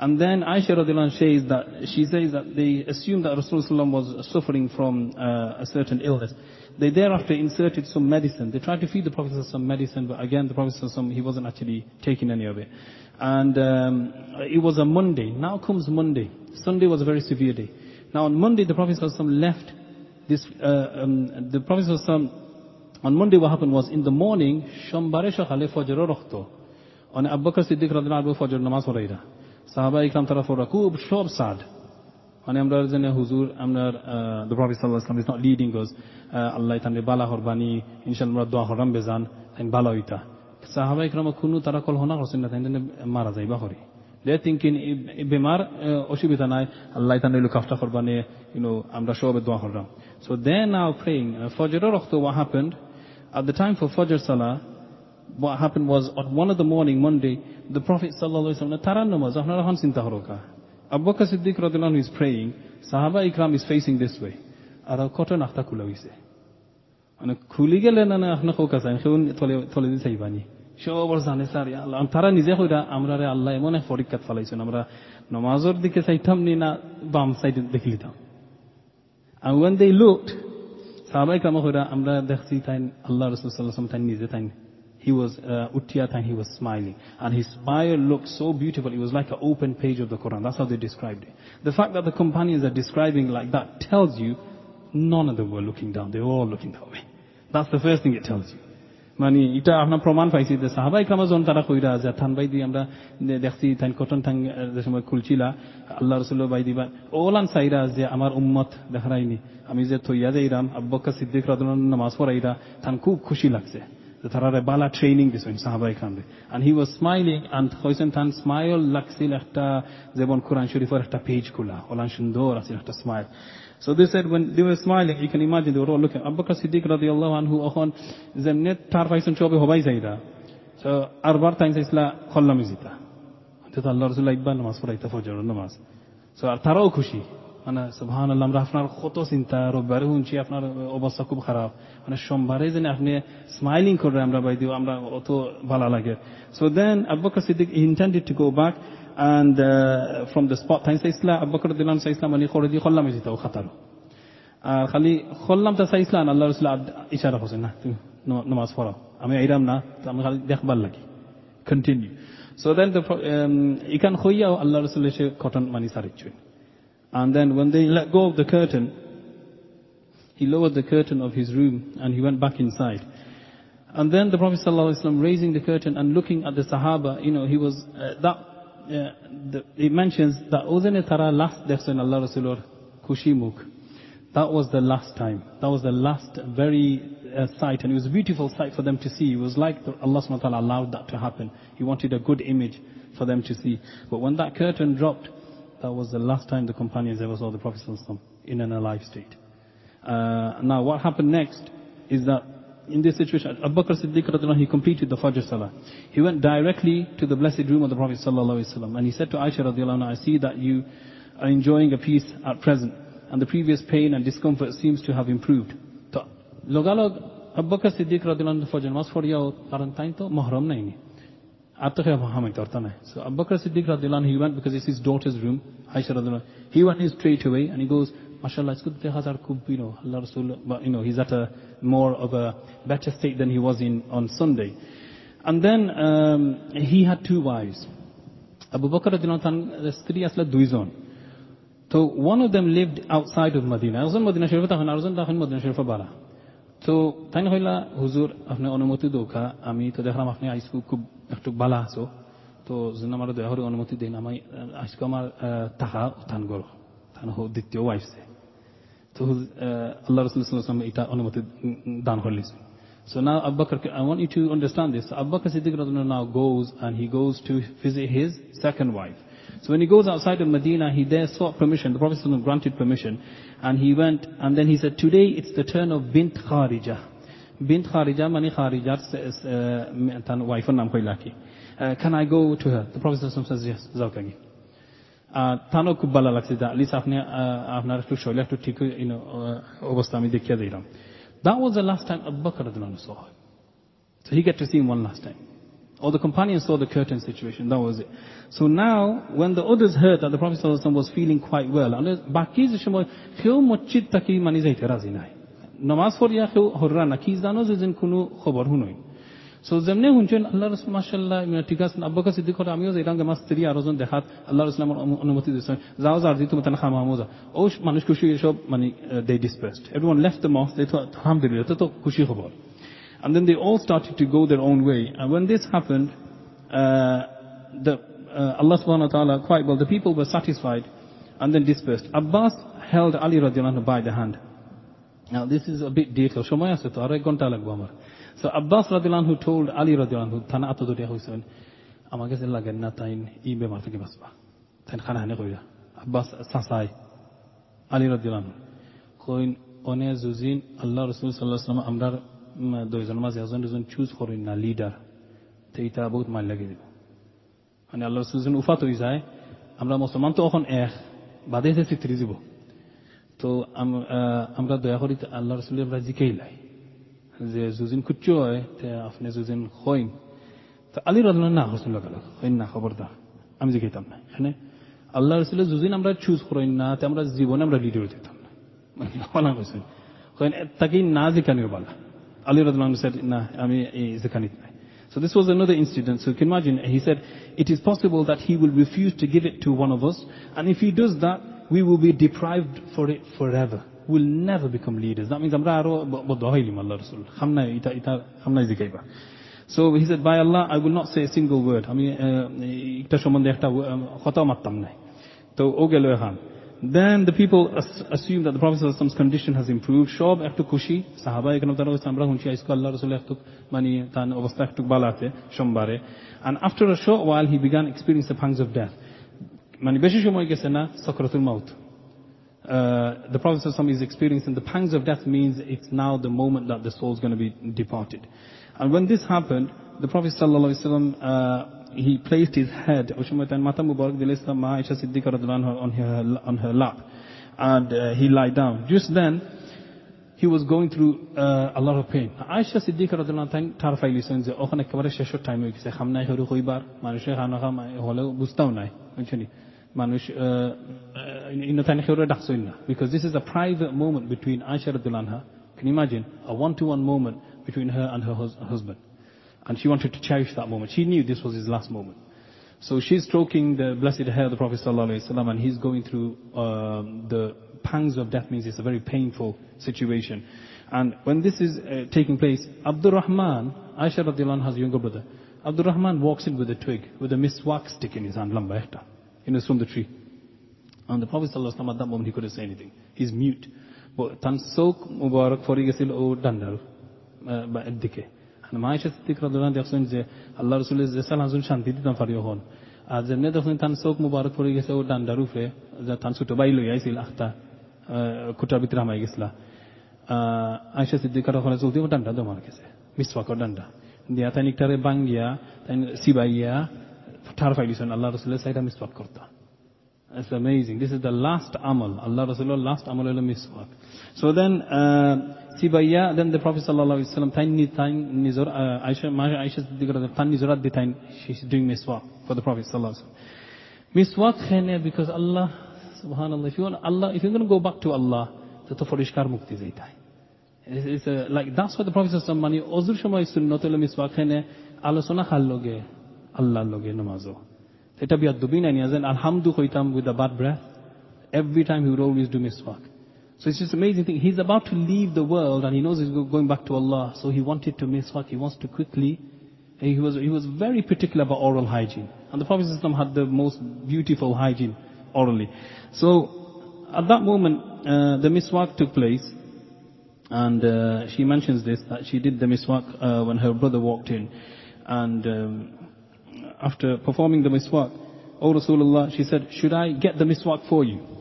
And then Aisha Radilan says that, she says that they assumed that Rasulullah was suffering from uh, a certain illness. They thereafter inserted some medicine. They tried to feed the Prophet some medicine, but again, the Prophet, he wasn't actually taking any of it. And um, it was a Monday. Now comes Monday. Sunday was a very severe day. Now on Monday, the Prophet left this, uh, um, the Prophet on Monday what happened was in the morning, Shambare Shakhale Fajr Rokhto. On Abu Bakr Siddiq Radhina Abu Fajr Namaz Sahaba Ikram Tarafur Rakub Shob Sad. মানে আমরা জানি হুজুর আমরা the Prophet sallallahu alaihi wasallam is not leading us আল্লাহ তানে বালা হরবানি ইনশাআল্লাহ আমরা দোয়া হরাম বেজান তাই বালা হইতা সাহাবা ইকরাম কোনো তারা কল হনা করছেন না তাই মারা যাইবা হরি They're thinking, বেমার অসুবিধা নাই আল্লাহ তানে look after করবানে you know আমরা সবে দোয়া হরাম So they're now praying. Uh, Fajr Rakhto, what happened? At the time for Fajr Salah, what happened was on one of the morning, Monday, the Prophet sallallahu alaihi wasallam, taran namaz, আপনারা হন চিন্তা হরকা। Abu Bakr Siddiq radiallahu is praying. Sahaba Ikram is facing this way. Ada koto nakta kulawise. Ana kuligele na na akhna khoka sain khun tole tole di saibani. সবর জানে sir আল্লাহ তারা নিজে হইরা আমরা রে আল্লাহ এমন এক পরীক্ষা ফেলাইছেন আমরা নমাজের দিকে চাইতাম নি না বাম সাইডে দেখে নিতাম And when they looked, সাহাবাই কামা হইরা আমরা দেখছি তাই আল্লাহ রসুল সাল্লাহ তাই নিজে তাই he was uh, uttiyat and he was smiling. And his smile looked so beautiful. It was like an open page of the Quran. That's how they described it. The fact that the companions are describing like that tells you none of them were looking down. They were all looking that way. That's the first thing it tells you. মানে এটা আপনার প্রমাণ পাইছি যে সাহাবা ইকরামা যখন তারা কইরা যে থান বাই দিয়ে আমরা দেখছি তাই কটন থান যে সময় খুলছিলা আল্লাহ রসুল্লাহ বাই দিবা ওলান সাইরা যে আমার উম্মত দেখারাইনি আমি যে থইয়া যাইরাম আব্বাক্কা সিদ্দিক রাদুল্লাহ নামাজ পড়াইরা থান খুব খুশি লাগছে তারা বালা ট্রেনিং দিছেন সাহাবা ইকরামরে and he was smiling and কইছেন থান স্মাইল লাগছিল একটা যেমন কোরআন শরীফের একটা পেজ খোলা ওলান সুন্দর আছে একটা smile So they said when they were smiling, you can imagine they were all looking. Abu Bakr Siddiq radiallahu anhu অখন যেমনে তার পাইছেন সবে হবাই যাইরা So আরবার টাইম চাইছিলা খল্লাম জিতা তো আল্লাহ রসুল্লাহ ইকবার নামাজ পড়াইতা ফজর নামাজ So আর তারাও খুশি মানে সুবহান আল্লাহ আপনার কত চিন্তা রোববারে শুনছি, আপনার অবস্থা খুব খারাপ। মানে সোমবারে যেন আপনি স্মাইলিং করে আমরা বাই দিও আমরা অত ভালো লাগে। সাইসলাম মানে করে দিয়ে খল্লামে যেতাও খাতারো। আর খালি খল্লাম তা সাইসলাম আল্লাহ রসুল ইশারা করছে, না, তুমি নামাজ পড়াও। আমি এইরাম না আমি খালি দেখবার লাগি। কন্টিনিউ সো দেন ইকান হইয়াও আল্লাহ রসুল এসে কটন মানি সারিচ্ছুই And then when they let go of the curtain, he lowered the curtain of his room and he went back inside. And then the Prophet ﷺ raising the curtain and looking at the Sahaba, you know, he was, uh, that, uh, the, it mentions that Uzane Tara last Defsan Allah Rasulullah Kushimuk. That was the last time. That was the last very uh, sight and it was a beautiful sight for them to see. It was like the, Allah subhanahu wa ta'ala allowed that to happen. He wanted a good image for them to see. But when that curtain dropped, that was the last time the companions ever saw the Prophet in an alive state. Uh, now what happened next is that in this situation, Abu Bakr Siddiq he completed the Fajr Salah. He went directly to the blessed room of the Prophet and he said to Aisha radiallahu anha, I see that you are enjoying a peace at present and the previous pain and discomfort seems to have improved. So, logalog Abu Bakr anhu Fajr Mas for to naini. So Abu Bakr Siddiq radiallahu he went because it's his daughter's room, Aisha radiallahu He went straight away and he goes, MashaAllah, it's good to have you know, Allah Rasul, but you know, he's at a more of a better state than he was in on Sunday. And then um, he had two wives. Abu Bakr রাদিয়াল্লাহু তার স্ত্রী আসলে দুইজন তো one of them lived outside of Medina একজন Medina শরীফে তখন আরেকজন তখন মদিনা শরীফে বাড়া তো তাই হইলা হুজুর আপনি অনুমতি দৌকা আমি তো দেখলাম আপনি আইসকু খুব একটু বালা আছো তো যেন আমার দয়া করে অনুমতি দিন আমি আজকে আমার টাকা উত্থান করো তান দ্বিতীয় ওয়াইফসে তো আল্লাহ রসুল এটা অনুমতি দান করলিছে So now Abu Bakr, I want you to understand this. So Abu Bakr Siddiq now goes and he goes to visit his second wife. So when he goes outside of Medina, he there sought permission. The Prophet granted permission. And he went, and then he said, today it's the turn of Bint Kharija. Bint Kharija, mani Kharija's uh, wife, uh, can I go to her? The Prophet says, yes, Zawkagi. تنو کبلا لکسی دا لیس افنی افنا رفتو شولی افتو تیکو اینو اوبستامی دیکھیا دیرم That was the last time Abu Bakr saw him. So he got to see him one last time All the companions saw the curtain situation. That was it. So now, when the others heard that the Prophet ﷺ was feeling quite well, and বাকি যে সময় কেউ মসজিদ তাকি মানি যাইতে রাজি নাই নমাজ পড়িয়া কেউ হররা না কি জানো যে যেন কোনো খবর শুনই সো যেমনি শুনছেন আল্লাহ রসুল মাসাল্লাহ ঠিক আছে আব্বাকা সিদ্দিক করে আমিও যাইলাম আমার স্ত্রী আরো জন দেখাত আল্লাহ রসুল আমার অনুমতি দিচ্ছেন যাও যার দিত তেন খামা হামো যা ও মানুষ খুশি সব মানে দে ডিসপ্রেসড এভরিওয়ান লেফট দ্য মস দে আলহামদুলিল্লাহ তো খুশি খবর and then they all started to go their own way. And when this happened, uh, the, uh, Allah subhanahu wa ta'ala, quite well, the people were satisfied and then dispersed. Abbas held Ali radiallahu by the hand. Now this is a bit detailed. So Abbas radiallahu told Ali radiallahu anhu, Tana ato duriya huisun, amage zilla genna tain imbe marfiki basba. Tain khana hane. Abbas sasai. Ali radiallahu. Koin one zuzin Allah Rasul sallallahu alaihi wasallam amrar দুইজন মাঝে এজন দুজন choose করেন না leader তো বহুত mile লাগে দিব মানে আল্লাহ রসুল আমরা মুসলমান তো এখন এক বাদে চিত্রি দিব তো আমরা দয়া করি আল্লাহ রসুল জিকেই লাই যে যুজিন খুচ্চ হয় আপনি যুজিন হইন তো আলী রাজনা না হসুন লাগালো হইন না খবরদার আমি জিকাইতাম না এখানে আল্লাহ রসুলের যুজিন আমরা চুজ করেন না তে আমরা জীবনে আমরা লিডার দিতাম না তাকে না জিকানিও বালা Ali said, nah, I mean, he's a kanitna. So this was another incident. So you can imagine, he said, it is possible that he will refuse to give it to one of us. And if he does that, we will be deprived for it forever. We'll never become leaders. That means, so he said, by Allah, I will not say a single word. I mean, uh, so, কথাও মারতাম নাই তো ও গেল এখন Then the people assume that the Prophet's condition has improved. Shob একটু খুশি সাহাবা এখানে তারা হচ্ছে আমরা হুঁচি আইসকো আল্লাহ রসুল একটু মানে তার অবস্থা একটু বালাতে সোমবারে and after a short while he began experiencing the pangs of death মানে বেশি সময় গেছে না সকরাতুল মাউত Uh, the Prophet is experiencing the pangs of death means it's now the moment that the soul is going to be departed. And when this happened, the Prophet ﷺ, uh, he placed his head, Mata Mubarak Ma Aisha Siddiqa on her, on her lap. And uh, he lied down. Just then, he was going through uh, a lot of pain. Aisha Siddiqa radhiyallahu anha তার file listen যে ওখানে একেবারে শেষের time হয়ে গেছে খামনাই হরু হইবার মানুষের খানা খাম হলেও বুঝতাও নাই বুঝছেনি মানুষ ইনতানে খেউরে ডাকছই না because this is a private moment between Aisha radhiyallahu anha can you imagine a one-to-one moment between her and her hus husband and she wanted to cherish that moment she knew this was his last moment so she's stroking the blessed hair of the Prophet ﷺ and he's going through um, the pangs of death means it's a very painful situation. And when this is uh, taking place, Abdul Rahman, Aisha radiallahu anha's younger brother, Abdul Rahman walks in with a twig, with a miswak stick in his hand, lamba ekta, you know, from the tree. And the Prophet ﷺ at that moment he couldn't say anything. He's mute. But mubarak o dandar ba And Aisha Siddiq দেখছেন যে আল্লাহ রসুলের যে সালাম শান্তি দিতাম পারি হন আর যেমনি দেখছেন তান চোখ মুবারক পড়ে গেছে ও ডান্ডার উপরে তান ছোট বাই লই আইছিল আখতা খুঁটার ভিতরে হামাই গেছিলা আয়সা সিদ্দিকার ওখানে চলতে ও ডান্ডা জমা রেখেছে মিসওয়াকর ডান্ডা দিয়া তাই নিকটারে বাঙ্গিয়া তাই সিবাইয়া ঠার ফাইলিছেন আল্লাহ রসুলের সাইডা মিসওয়াক করতা It's amazing. This is the last amal. Allah Rasulullah last amal is miswak. So then, uh, Sibaya, then the Prophet ﷺ, Aisha, Aisha, Tan Nizorat time, she's doing miswak for the Prophet ﷺ. Miswak khene because Allah, subhanAllah, if you want Allah, if you're going to go back to Allah, তো তো পরিষ্কার মুক্তি যেটাই like thus for the professor মানে অজুর সময় সুন্নত মিসবাখানে আলোচনা খার লগে আল্লাহর লগে নমাজও এটা বিয়ার দুবি নাই নিয়ে যান আলহামদু হইতাম with the bad breath every time you roll is do মিসওয়াক So it's just amazing thing. He's about to leave the world and he knows he's going back to Allah. So he wanted to miswak. He wants to quickly. He was, he was very particular about oral hygiene. And the Prophet ﷺ had the most beautiful hygiene orally. So at that moment, uh, the miswak took place. And uh, she mentions this, that she did the miswak uh, when her brother walked in. And um, after performing the miswak, Oh Rasulullah, she said, should I get the miswak for you?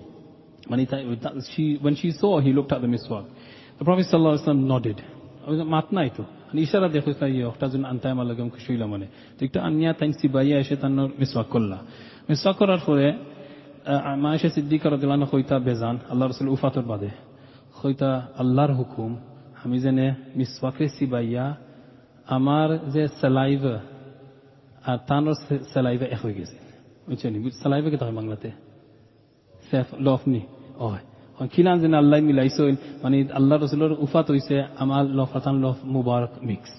When, he, when she saw, he looked at the miswak. The Prophet ﷺ nodded. মাতনাই তো ইশারা দেখো তাই একটা জন আনতাম আলাগাম খুশিলা মনে তো একটা আনিয়া তাই সিবাইয়া এসে তার মিসওয়াক করলা মিসওয়াক করার পরে মা এসে সিদ্দিকা রাদিয়াল্লাহু কইতা বেজান আল্লাহ রাসূল উফাতর বাদে কইতা আল্লাহর হুকুম আমি জেনে মিসওয়াকে সিবাইয়া আমার যে সালাইভা আর তানোর সালাইভা এক হয়ে গেছে বুঝছেন সালাইভা কে হয় বাংলাতে সেফ লফনি হয় খিলান যেন আল্লাহ মিলাইছেন মানে আল্লাহ রসুলের উফাত হইছে আমার লফাতান লফ মুবারক mix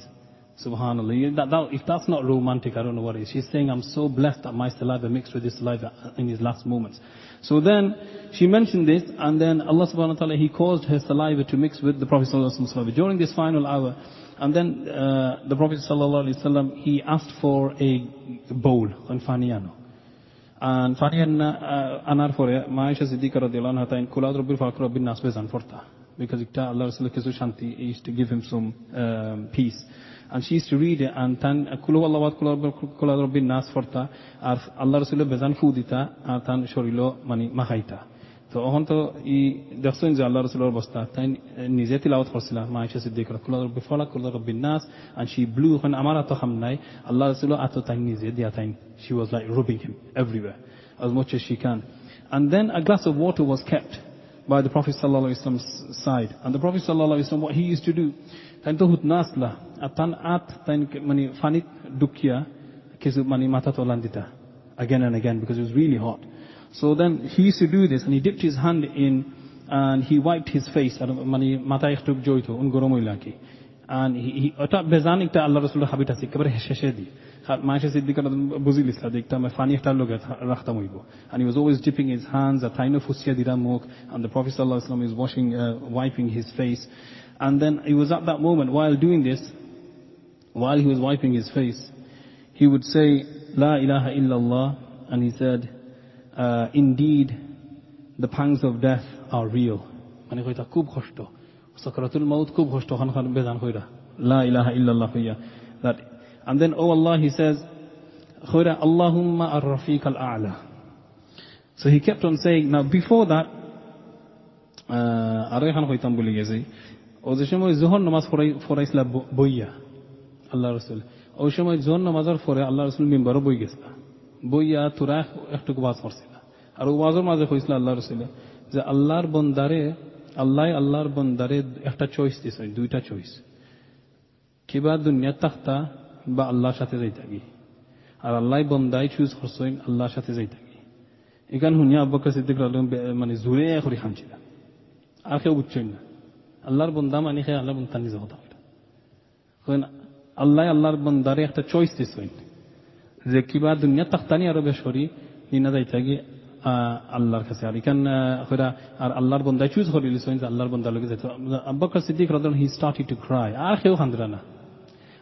Subhanallah. You- That, that, if that's not romantic, I don't know what is. She's saying, I'm so blessed that my saliva mixed with his saliva in his last moments. So then, she mentioned this, and then Allah subhanahu wa ta'ala, He caused her saliva to mix with the Prophet sallallahu alaihi wasallam during this final hour. And then, uh, the Prophet sallallahu alaihi wasallam, he asked for a bowl, on Finally, an R4, Aisha Siddiqa radhiyallahu anha in kulad a'udhu birabbil falaq, rabbin nas, forta Because it Allah's shanti is to give him some peace. She used to read and tan kulu huwallahu ahad, Qul nas, forta আর আল্লাহ rasul বেজান fudita দিতা আর তান শরীরও মানে তো অহন তো ই দেখছেন যে আল্লাহ রসুলের অবস্থা তাই নিজে তিলাওয়াত করছিল মা আয়েশা সিদ্দিক কুল্লা রব্বি ফলাক কুল্লা রব্বি নাস and she blew ওখান আমার আতো খাম নাই আল্লাহ রসুল আতো তাই নিজে দিয়া তাই she was like rubbing him everywhere as much as she can and then a glass of water was kept by the Prophet sallallahu alaihi wasallam's side and the Prophet sallallahu alaihi wasallam what he used to do তাই তো হুত নাসলা আর তান আত তাই মানে ফানিত দুকিয়া কিছু মানে মাথা তোলান দিতা again and again because it was really hot So then he used to do this and he dipped his hand in and he wiped his face. And he ota bezanik ta Allah Rasulullah habita si kabar hesheshedi. Maisha Siddiqa buzil me fani htar log rakhta moibo. And he was always dipping his hands at taino fusya and the Prophet sallallahu alaihi wasallam is washing uh, wiping his face. And then it was at that moment while doing this while he was wiping his face he would say la ilaha illallah and he said indeed the pangs of death are real মানে কইতা খুব কষ্ট সাকরাতুল মাউত খুব কষ্ট খান খান বেজান কইরা লা ইলাহা ইল্লাল্লাহ কইয়া that and then oh Allah he says কইরা Allahumma ar-rafiq al-a'la so he kept on saying now before that আরো এখান কইতাম বলে গেছি ও যে সময় জোহর নামাজ ফরাইছিল বইয়া আল্লাহ রসুল ওই সময় জোহর নামাজের পরে আল্লাহ রসুল মেম্বারও বই গেছিল বইয়া তোরা একটু ওয়াজ করছিল আর ওয়াজের মাঝে কইছিল আল্লাহ রসুলে যে আল্লাহর বন্দারে, আল্লাহ আল্লাহর বন্দারে একটা চয়েস দিছে দুইটা চয়েস কিবা দুনিয়া তাক্তা বা আল্লাহর সাথে যাই থাকি। আর আল্লাহ বন্দাই চুজ করছেন আল্লাহর সাথে যাই থাকি। এখান শুনিয়া আব্বাকে সিদ্দিক মানে জোরে করে খামছিল আর কেউ বুঝছেন না। আল্লাহর বন্দা মানে খেয়ে আল্লাহ বন্দা নিজে কথা আল্লাহ আল্লাহর বন্দারে একটা চয়েস দিছেন kibar dunyo taxtani arabga shori ninadaydagi alloh'r kasari kan khuda ar alloh'r banda choose holy lessons alloh'r banda lagi that Abu Bakr Siddiq radhiyallahu he started to cry ar kheu khandrana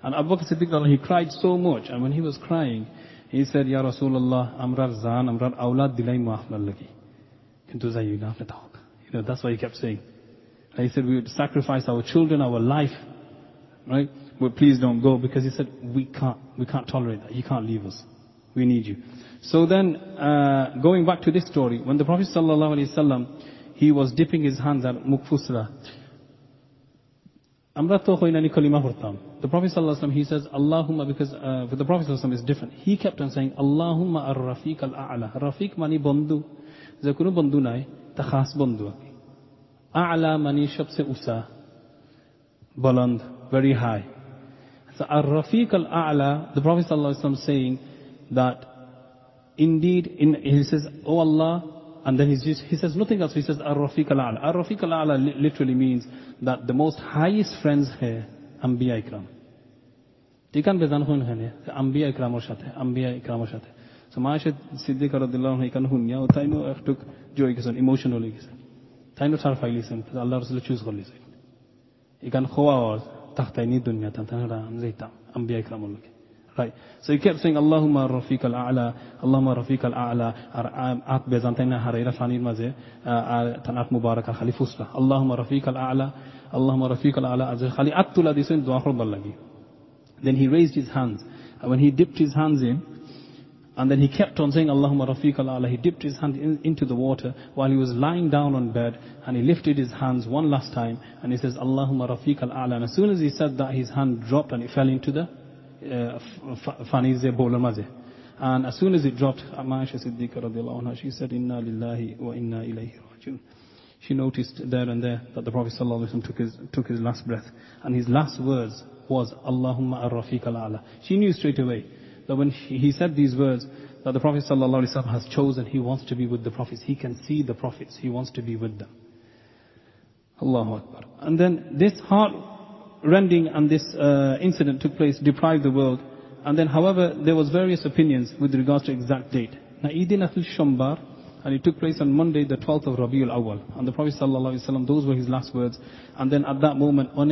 and Abu Bakr Siddiq radhiyallahu he cried so much and when he was crying he said ya Rasulullah amrar zan amrar awlad dilay mahmal lagi kintu zayuga after talk you know that's why he kept saying. He said we would sacrifice our children our life right? But please don't go because he said, we can't, we can't tolerate that. You can't leave us. We need you. So then, uh, going back to this story, when the Prophet sallallahu alaihi wasallam, he was dipping his hands at Mukfusra. আমরা তো হইনানি কলিমা পড়তাম the prophet sallallahu alaihi wasallam he says allahumma because uh, for the prophet sallallahu alaihi wasallam is different he kept on saying allahumma ar-rafiq al-a'la rafiq মানে বন্ধু যে কোনো বন্ধু নাই তা খাস বন্ধু a'la মানে সবচেয়ে উঁচা বুলন্দ very high so ar-rafiq al-a'la the prophet sallallahu alaihi wasallam saying that indeed in he says oh allah and then he's just, he says nothing else. He says Ar-Rafiq al-A'la. Ar-Rafiq al-A'la literally means that the most highest friends here, Anbiya Ikram. ঠিক আছে বেজান হইন এখানে আম্বিয়া ইকরামের সাথে আম্বিয়া ইকরামের সাথে So Maisha Siddiqa radiallahu anha ikan hunya, ও তাইনো একটু জয় গেছেন, ইমোশনাল হয়ে গেছেন। তাইনো ছাড় ফাইলিছেন, আল্লাহ রসুল চুজ করলিছেন। ইকান খোয়া تختيني عيني الدنيا تنتهر زيتا أنبياء كرام الله Right. So he kept saying, Allahumma rafiq al-a'la, Allahumma rafiq al-a'la, at bezantaina harira fanir maze, tanat mubarak al-khalifusta. Allahumma rafiq al-a'la, Allahumma rafiq al-a'la, azir khali attula disin dua khul. Then he raised his hands. And when he dipped his hands in, and then he kept on saying, Allahumma rafiq al-a'la, he dipped his hand in, into the water while he was lying down on bed, and he lifted his hands one last time, and he says, Allahumma rafiq al-a'la. And as soon as he said that, his hand dropped and it fell into the uh, Fanize bowl maze. And as soon as it dropped, Aisha Siddiqa radiallahu anha, she said, Inna lillahi wa inna ilayhi rajiun. She noticed there and there that the Prophet took his, took his last breath. And his last words was, Allahumma ar-rafiq al-ala. She knew straight away that when he, said these words, that the Prophet wasallam has chosen, he wants to be with the prophets. He can see the prophets. He wants to be with them. Allahu Akbar. And then this heart rending and this uh, incident took place, deprived the world. And then, however, there was various opinions with regards to exact date. Now, Eidin Atul Shambar, and it took place on Monday, the 12th of Rabiul Awal. And the Prophet wasallam, those were his last words. And then at that moment, one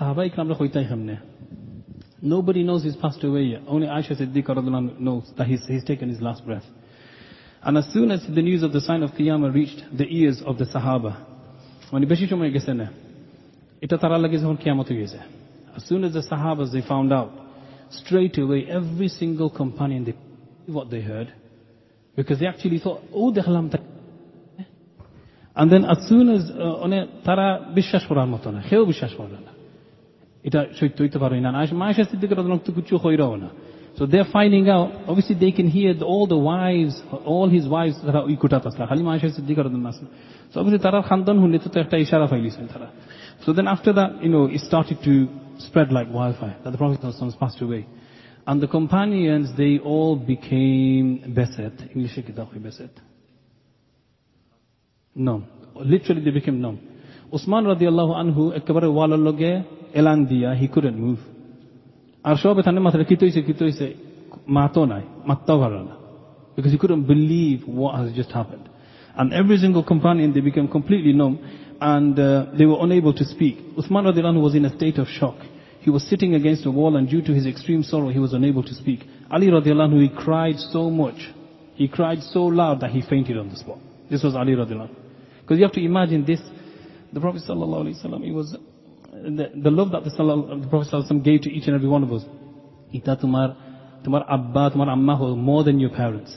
Sahaba ikram. Nobody knows he's passed away yet. Only Aisha Siddiqa knows that he's taken his last breath. And As soon as the news of the sign of Qiyamah reached the ears of the Sahaba, as soon as the Sahabas they found out, straight away every single companion they what they heard because they actually thought, oh, the دخلهم And then as soon as, uh, ترى بالشاش قرآن مطلع it should to parvo inan. Ashasti dikradunok to kuchu hoirona. So they're finding out, obviously they can hear all the wives, all his wives tara ikutat asla. Halima Aisha siddiqaradun asla. So obviously tara khandan hun lito ekta ishara failisen tara. So then after that, you know, it started to spread like wildfire that the Prophet ﷺ passed away. And the companions, they all became beset. English beset. No. Literally they became numb. Usman radiallahu anhu ekbare walal loge elan diya, he couldn't move. আর সব এখানে মাথায় কি তৈছে কি তৈছে মাতো নাই মাত্তাও ভালো না because he couldn't believe what has just happened and every single companion they became completely numb and uh, they were unable to speak Uthman radiallahu was in a state of shock he was sitting against a wall and due to his extreme sorrow he was unable to speak Ali radiallahu he cried so much he cried so loud that he fainted on the spot this was Ali radiallahu because you have to imagine this the Prophet sallallahu alaihi wasallam he was the, the love that the, the Prophet ﷺ gave to each and every one of us. Ita tumar, tumar abba, tumar amma ho, more than your parents.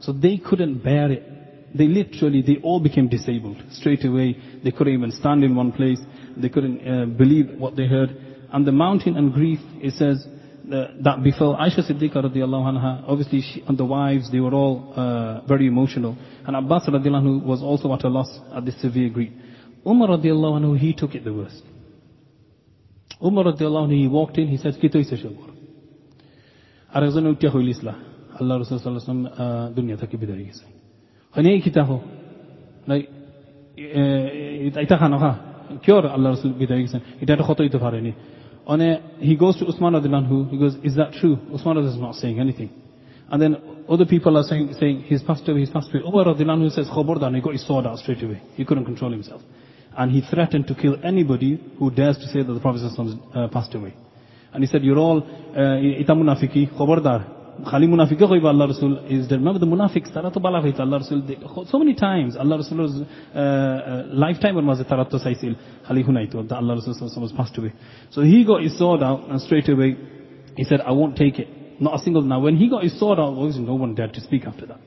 So they couldn't bear it. They literally, they all became disabled. Straight away, they couldn't even stand in one place. They couldn't uh, believe what they heard. And the mountain and grief, it says, uh, that befell Aisha Siddiqa radiallahu anha, obviously she, and the wives, they were all uh, very emotional. And Abbas radiallahu was also at a loss at this severe grief. Umar radiallahu anhu, he took it the worst. Umar radiallahu anhu, he walked in, he says, Kito is shagor. Arazanu utyahu ilislah. Allah Rasul sallallahu alaihi wasallam uh, dunya thaki bidari gese. Hani kitaho. Like, ita khano ha. Kyor Allah Rasul bidari gese. Ita to khoto ito fareni. And he goes to Usman radiallahu anhu, he goes, is that true? Usman is not saying anything. And then other people are saying, saying he's passed away, he's passed away. Umar radiallahu anhu says, khobardana, he got his sword out straight away. He couldn't control himself. And he threatened to kill anybody who dares to say that the Prophet uh, passed away. And he said, you're all, ita munafiki, khobardar. Khali khoiba Allah Rasul is dead. Remember the munafiks, tarato bala Allah Rasul. So many times, Allah Rasul's uh, uh, lifetime was tarato saisil. Khali hunaito, that Allah Rasul was passed away. So he got his sword out and straight away, he said, I won't take it. Not a single, now when he got his sword out, obviously no one dared to speak after that.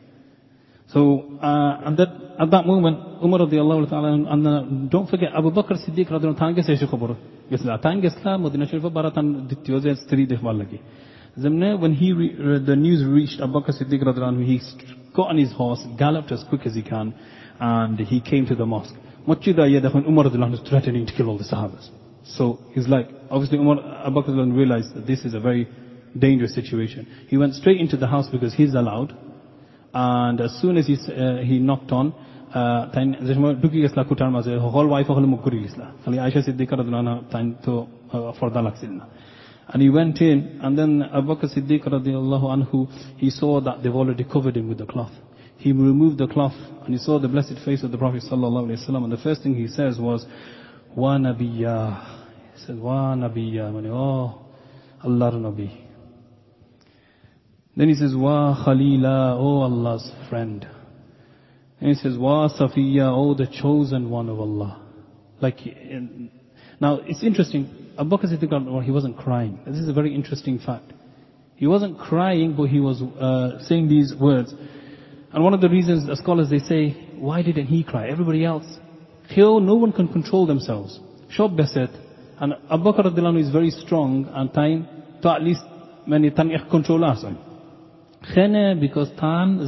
So, uh, and that, at that moment, Umar radiallahu ta'ala, and uh, don't forget, Abu Bakr Siddiq radiallahu ta'ala, when he, re, the news reached Abu Bakr Siddiq radiallahu he got on his horse, galloped as quick as he can, and he came to the mosque. Machida yadakhun Umar radiallahu threatening to kill all the Sahabas. So, he's like, obviously Umar, Abu Bakr realized that this is a very dangerous situation. He went straight into the house because he's allowed. And as soon as he, uh, he knocked on, then ඩුකි ගෙස්ලා කුටාන් මාසේ හොල් wifi හොල් මුක්කුරි ගෙස්ලා. අලි ආයිෂා සිද්දීක රදියල්ලාහු තන් තෝ ෆර්දා ලක්සින්න. And he went in, and then Abu Bakr Siddiq radiallahu anhu, he saw that they've already covered him with the cloth. He removed the cloth, and he saw the blessed face of the Prophet sallallahu alaihi wasallam. And the first thing he says was, "Wa nabiyya." He said, "Wa nabiyya," "Oh, Allah Nabi." Then he says, Wa Khalila, O Allah's friend. And he says, Wa Safiya, O the chosen one of Allah. Like, now it's interesting, Abu Bakr Siddiq, he wasn't crying. This is a very interesting fact. He wasn't crying, but he was uh, saying these words. And one of the reasons the scholars they say, why didn't he cry? Everybody else. Here, no one can control themselves. Shob beset. And Abu Bakr is very strong and time to at least many tan ich control us because Tan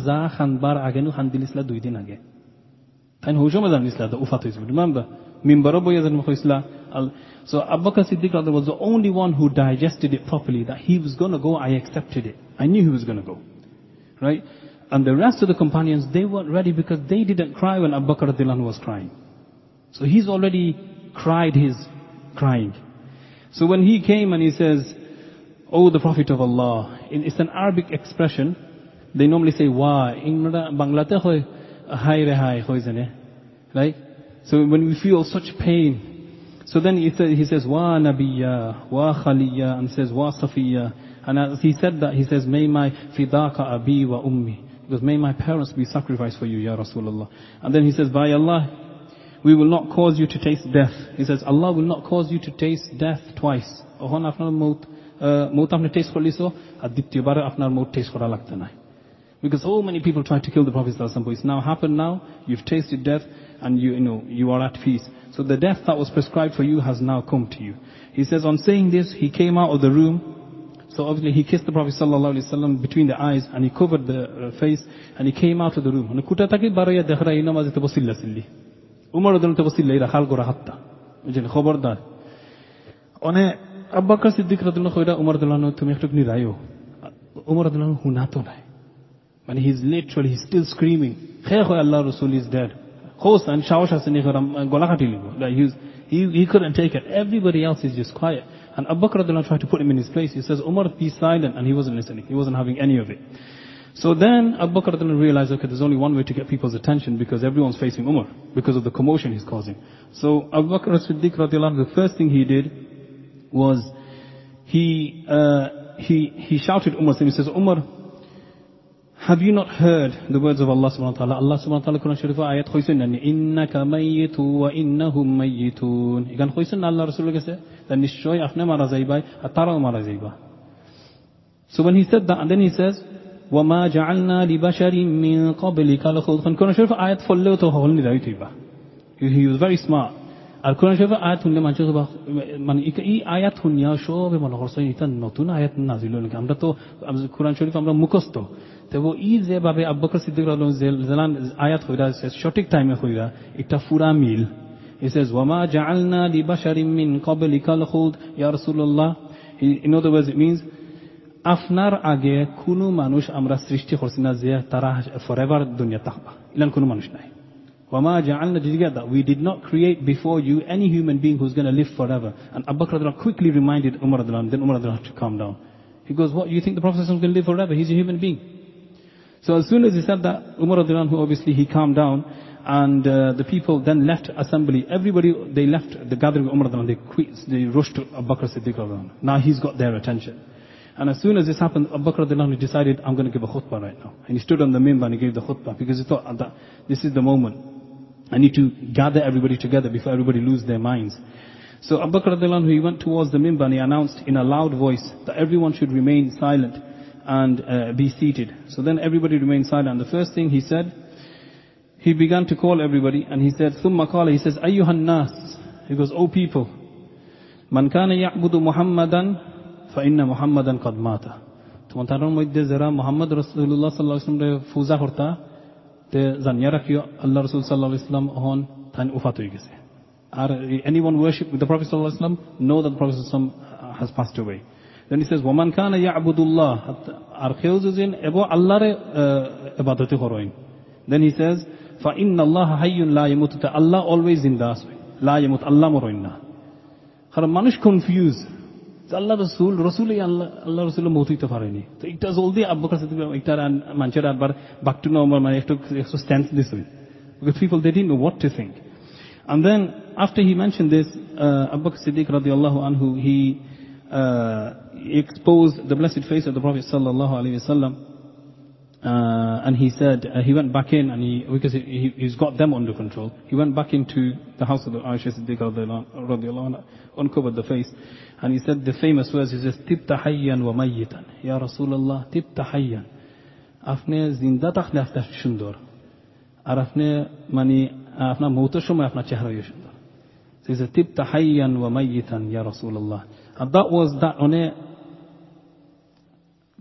So Abu Bakr Siddiq was the only one who digested it properly, that he was going to go, I accepted it. I knew he was going to go. Right? And the rest of the companions, they weren't ready because they didn't cry when Abu Bakr was crying. So he's already cried his crying. So when he came and he says, Oh, the Prophet of Allah. It's an Arabic expression. They normally say wa. In Bangladesh, hai re hai Right? So when we feel such pain, so then he, he says wa nabiyya, wa khaliya, and says wa safiya. And as he said that, he says, may my fidaka abi wa ummi. Because may my parents be sacrificed for you, Ya Rasulullah. And then he says, by Allah, we will not cause you to taste death. He says, Allah will not cause you to taste death twice. মৌত আপনি test করলিছো আর দ্বিতীয়বার আপনার মৌত test করা লাগতে নাই Because so many people try to kill the Prophet ﷺ. It's now happened now, you've tasted death, and you, you know, you are at peace. So the death that was prescribed for you has now come to you. He says, on saying this, he came out of the room. So obviously he kissed the Prophet ﷺ between the eyes, and he covered the uh, face, and he came out of the room. And kuta taki baraya dekhra ina mazite bosilla silli. Umar odon te bosilla ira khal gora hatta. Jen khobardar. One আব্বাকার Siddique রাদুল্লাহ কইরা উমর দুল্লাহ তুমি একটু নিরায়ও উমর দুল্লাহ হুনাতো নাই মানে he is literally he still screaming খে হয় আল্লাহ রসুল is dead Khos and সাহস আছে নি করাম গলা কাটি লিব like he, he he couldn't take it everybody else is just quiet and Abu Bakr radullah tried to put him in his place he says Umar be silent and he wasn't listening he wasn't having any of it so then Abu Bakr radullah realized okay there's only one way to get people's attention because everyone's facing Umar because of the commotion he's causing so Abu Bakr as-Siddiq radullah the first thing he did was he, uh, he, he shouted Umar, he says, Umar, have you not heard the words of Allah subhanahu wa ta'ala? Allah subhanahu wa ta'ala Quran Sharif ayat khoysun nani, innaka mayyitu wa innahum mayyitun. Ikan khoysun na Allah Rasulullah kese, that nishoy afne mara zaibai, atara mara zaiba. So when he said that, and then he says, وَمَا جَعَلْنَا لِبَشَرٍ مِّن قَبْلِكَ لَخُلْقًا Quran Sharif ayat follow to holni daitiba. He was very smart. আর কোরআন শরীফ আয়াত শুনলে মানুষ মানে এই আয়াত শুনিয়া সবে মনে করছে এটা নতুন আয়াত নাজিল নাকি আমরা তো কোরআন শরীফ আমরা মুখস্থ তবু ই যেভাবে আব্বাকর সিদ্দিক জেলান আয়াত হইরা সঠিক টাইমে হইরা একটা ফুরা মিল He says, وَمَا جَعَلْنَا لِبَشَرٍ مِّن قَبْلِكَ الْخُلْدَ يَا رسول الله In other words, it means, আপনার আগে কোনো মানুষ আমরা সৃষ্টি করছি না যে তারা ফরএভার দুনিয়া থাকবা ইলান কোনো মানুষ নাই وَمَا جَعَلْنَا together. We did not create before you any human being who's going to live forever. And Abu Bakr quickly reminded Umar then Umar had to calm down. He goes, what, you think the Prophet is going to live forever? He's a human being. So as soon as he said that, Umar who obviously he calmed down, and uh, the people then left assembly. Everybody, they left the gathering of Umar they quit, they rushed to Abu Bakr Siddiq Now he's got their attention. And as soon as this happened, Abu Bakr decided, I'm going to give a khutbah right now. And he stood on the mimbar and he gave the khutbah because he thought that this is the moment. I need to gather everybody together before everybody lose their minds. So Abu Bakr he went towards the mimbar and he announced in a loud voice that everyone should remain silent and uh, be seated. So then everybody remained silent. And the first thing he said, he began to call everybody and he said, ثُمَّ قَالَ He says, أَيُّهَا النَّاسِ He goes, O people, مَنْ كَانَ يَعْبُدُ مُحَمَّدًا فَإِنَّ مُحَمَّدًا قَدْ مَاتَ তোমার মধ্যে যারা মোহাম্মদ রসুল্লাহ সাল্লাহ ইসলামরে পূজা the Zaniya Rafi, Allah Rasul Sallallahu Alaihi Wasallam on tan ufat hoye geche আর anyone worship the Prophet Sallallahu Alaihi Wasallam know that the Prophet Sallallahu Alaihi Wasallam has passed away then he says ওমান কান ইয়াবুদুল্লাহ আর কেউ যদি এবং আল্লাহর ইবাদতই করেন then he says ফা ইন্নাল্লাহ হাইয়ুন লা ইয়ামুত আল্লাহ অলওয়েজ জিন্দা আছে লা ইয়ামুত আল্লাহ মরেন না কারণ মানুষ confused আল্লাহ রসুল রসুলই আল্লাহ আল্লাহ রসুল মৌত হইতে পারেনি তো এটা জলদি আব্বু কাছে এটা মানুষের আবার বাক টু নম্বর মানে একটু একটু stance this because people they didn't know what to think and then after he mentioned this uh, Abu Bakr Siddiq radiallahu anhu he uh, exposed the blessed face of the Prophet sallallahu alaihi wasallam uh, and he said, uh, he went back in and he, because he, he's got them under control, he went back into the house of the Aisha Siddiqa radiallahu anha, uncovered the face, and he said the famous words, he says, Tibta hayyan wa mayyitan. Ya Rasulullah, tibta hayyan. আপনি জিন্দা থাকলে আপনার সুন্দর আর আপনি মানে আপনার মৌতের সময় আপনার চেহারা সুন্দর He says, Tibta hayyan wa mayyitan, Ya Rasulullah. And that was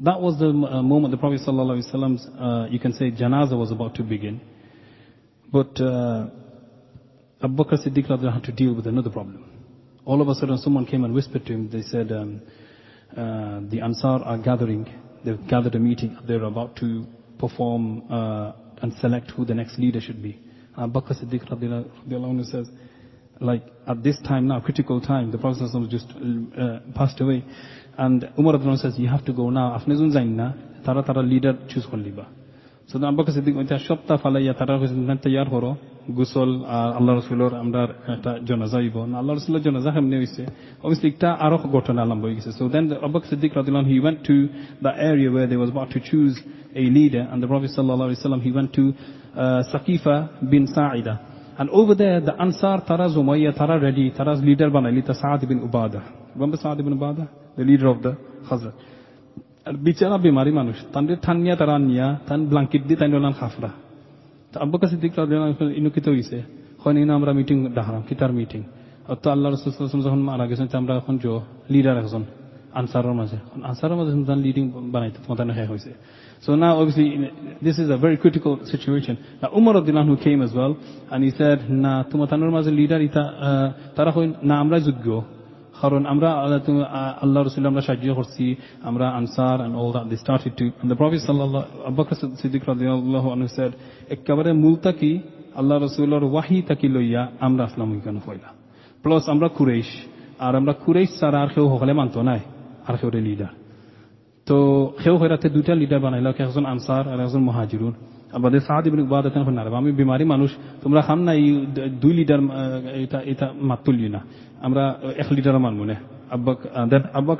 That was the uh, moment the Prophet ﷺ's, uh, you can say, janazah was about to begin. But uh, Abu Bakr Siddiq had to deal with another problem. All of a sudden, someone came and whispered to him. They said, um, the Ansar are gathering. They've gathered a meeting. They're about to perform and select who the next leader should be. Abu Bakr Siddiq says, like at this time now, critical time, the Prophet just passed away. And Umar says, you have to go now. Afnezun zainna, tara tara leader choose kholiba." So then Abu Bakr Siddiq went, shotta falaya tara khusnan yar horo, gusol, ah, Allah Rasulur amdar eta jonaza ibo. Na Allah Rasulur jonaza hamne hoyse. Obviously ekta arok gotan alam hoyse. So then Abu Bakr Siddiq radhiyallahu he went to the area where they was about to choose a leader and the Prophet sallallahu alaihi wasallam he went to uh, Saqifa bin Sa'ida. and over there the Ansar tara Zumayya tara ready tara's leader banaili ta Sa'ad bin Ubadah remember Sa'ad bin Ubadah the leader of the Khazraj আর বিচারা বিমারি মানুষ তাদের ঠান্নিয়া তারা নিয়া তান blanket দিয়ে তাই নাম খাফরা তো আব্বা কাছে দিক ইনুকিত হয়েছে হয় ইনো আমরা মিটিং ডাহারাম কিতার মিটিং তো আল্লাহ রসুল যখন মারা গেছেন আমরা এখন জো লিডার একজন আনসারের মাঝে আনসারের মাঝে লিডিং বানাইতে তোমাদের শেষ হয়েছে So now obviously this is a very critical situation. Now Umar Abdullah who came as well and he said, না তোমার তানোর মাঝে লিডার ইতা তারা কই না আমরা যোগ্য কারণ আমরা আল্লাহ রসুল আমরা সাহায্য করছি আমরা answer and all that they started to and the prophet sallallahu Abu Bakr Siddiq radiyallahu anhu said একেবারে মূল তাকি আল্লাহ রসুলের ওয়াহি তাকি লইয়া আমরা আসলাম ওইখানে হইলা প্লাস আমরা কুরেশ আর আমরা কুরেশ ছাড়া আর কেউ হলে মানত নাই আর কেউ লিডার তো সেও হইরাতে দুইটা লিডার বানাইল একজন আনসার আর একজন মহাজিরুন। আমাদের সাহাদ ইবনে না আমি বিমারি মানুষ, তোমরা খান না এই দুই লিডার এটা এটা মাত তুললি না। আমরা এক লিডার মানবো না। আব্বাক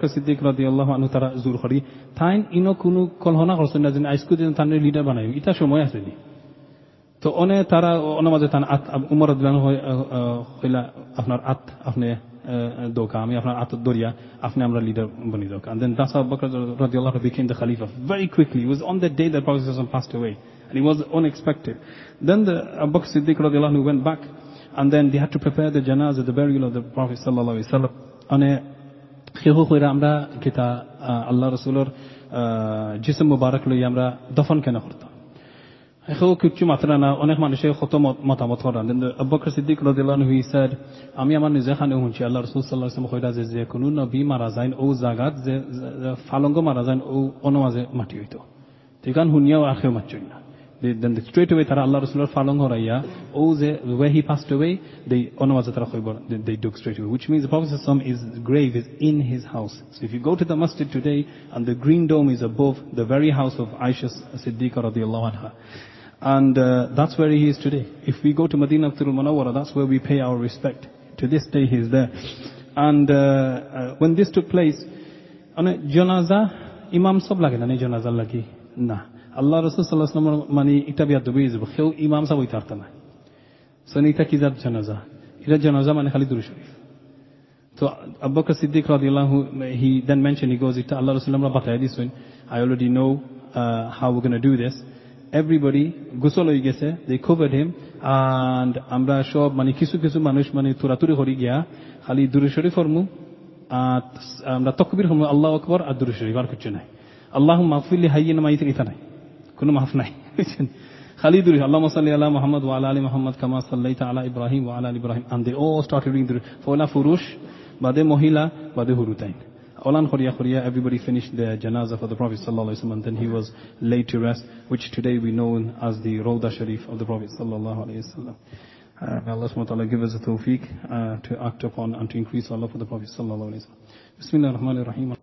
ইনো কোনো কল্পনা করছেন না যে আইসকু দিন তার লিডার বানাই ইটা সময় আছে তো অনে আপনার আত, আপনি Doka, after Durya, after Amra leader Bani Doka. And then that's how Bakr radiallahu became the Khalifa very quickly. It was on the day that Prophet passed away. And it was unexpected. Then the Abu Bakr Siddiq radiallahu went back and then they had to prepare the janazah, the burial of the Prophet sallallahu alayhi wa sallam. On a خیخو خویر امرا کتا الله رسولر جسم مبارک لوی امرا دفن کنه خورتا এখেও কিচ্ছু মাত্রা না অনেক মানুষে কত মতামত করেন আব্বাকর সিদ্দিক রদিল্লাহ হি sir আমি আমার নিজে খানে শুনছি আল্লাহ রসুল সাল্লাহ কইরা যে যে কোনো নবী মারা যায় ও জাগাত যে ফালঙ্গ মারা যায় ও অনমাজে মাটি হইতো ঠিক শুনিয়াও আখেও মারছই না They, then they, straight away tara Allah Rasulullah falong horaya oh the where he passed away they onawaza tara they, they dug straight away which means the Prophet his grave is in his house so if you go to the masjid today and the green dome is above the very house of Aisha Siddiqa radiallahu anha and uh, and uh, That's where he is today. If we go to Madinatul Munawwarah, that's where we pay our respect. To this day, he's there. And uh, uh, When this took place, on a janaza, imam sab na, janaza lagi na. Allah Rasul sallallahu alaihi wasallam mani itabiyat dubi izbo. Kheu imam sab itarta na. Sanita kizat janaza. Ira janaza mani Khalid Sharif. So Abu Bakr Siddiq radiallahu, he then mentioned, he goes, Allah Rasulullah bataya this one. I already know uh, how we're going to do this. Everybody গোসল হয়ে গেছে দে খুব add him and আমরা সব মানে কিছু কিছু মানুষ মানে তুরাতুরি হরি গিয়া খালি দূরে শরীফ হরমু আর আমরা তকবির হরমু, আল্লাহ আকবর, আর দূরে শরীফ আর কিছু নাই। আল্লাহ মাহফিল্লি হাইয়ে নামাই থেকে নাই, কোনো মাফ নাই, বুঝছেন? খালি দূরে আল্লাহ মাসাল্লি আল্লাহ মোহাম্মদ ওয়াল আলী মহম্মদ কামা সাল্লাই তালা ইব্রাহিম ওয়াল আলী ইব্রাহিম আন্দে ও স্টার্ট ফলা পুরুষ বাদে মহিলা, বাদে হুরুতাইন। Olan Khoriya Khoriya, everybody finished their janazah for the Prophet sallallahu alaihi wasallam. Then he was laid to rest, which today we know as the Rawda Sharif of the Prophet sallallahu alaihi wasallam. Uh, may Allah subhanahu wa ta'ala give us the tawfiq uh, to act upon and to increase our love for the Prophet sallallahu alayhi wa sallam. Bismillah ar-Rahman ar-Rahim.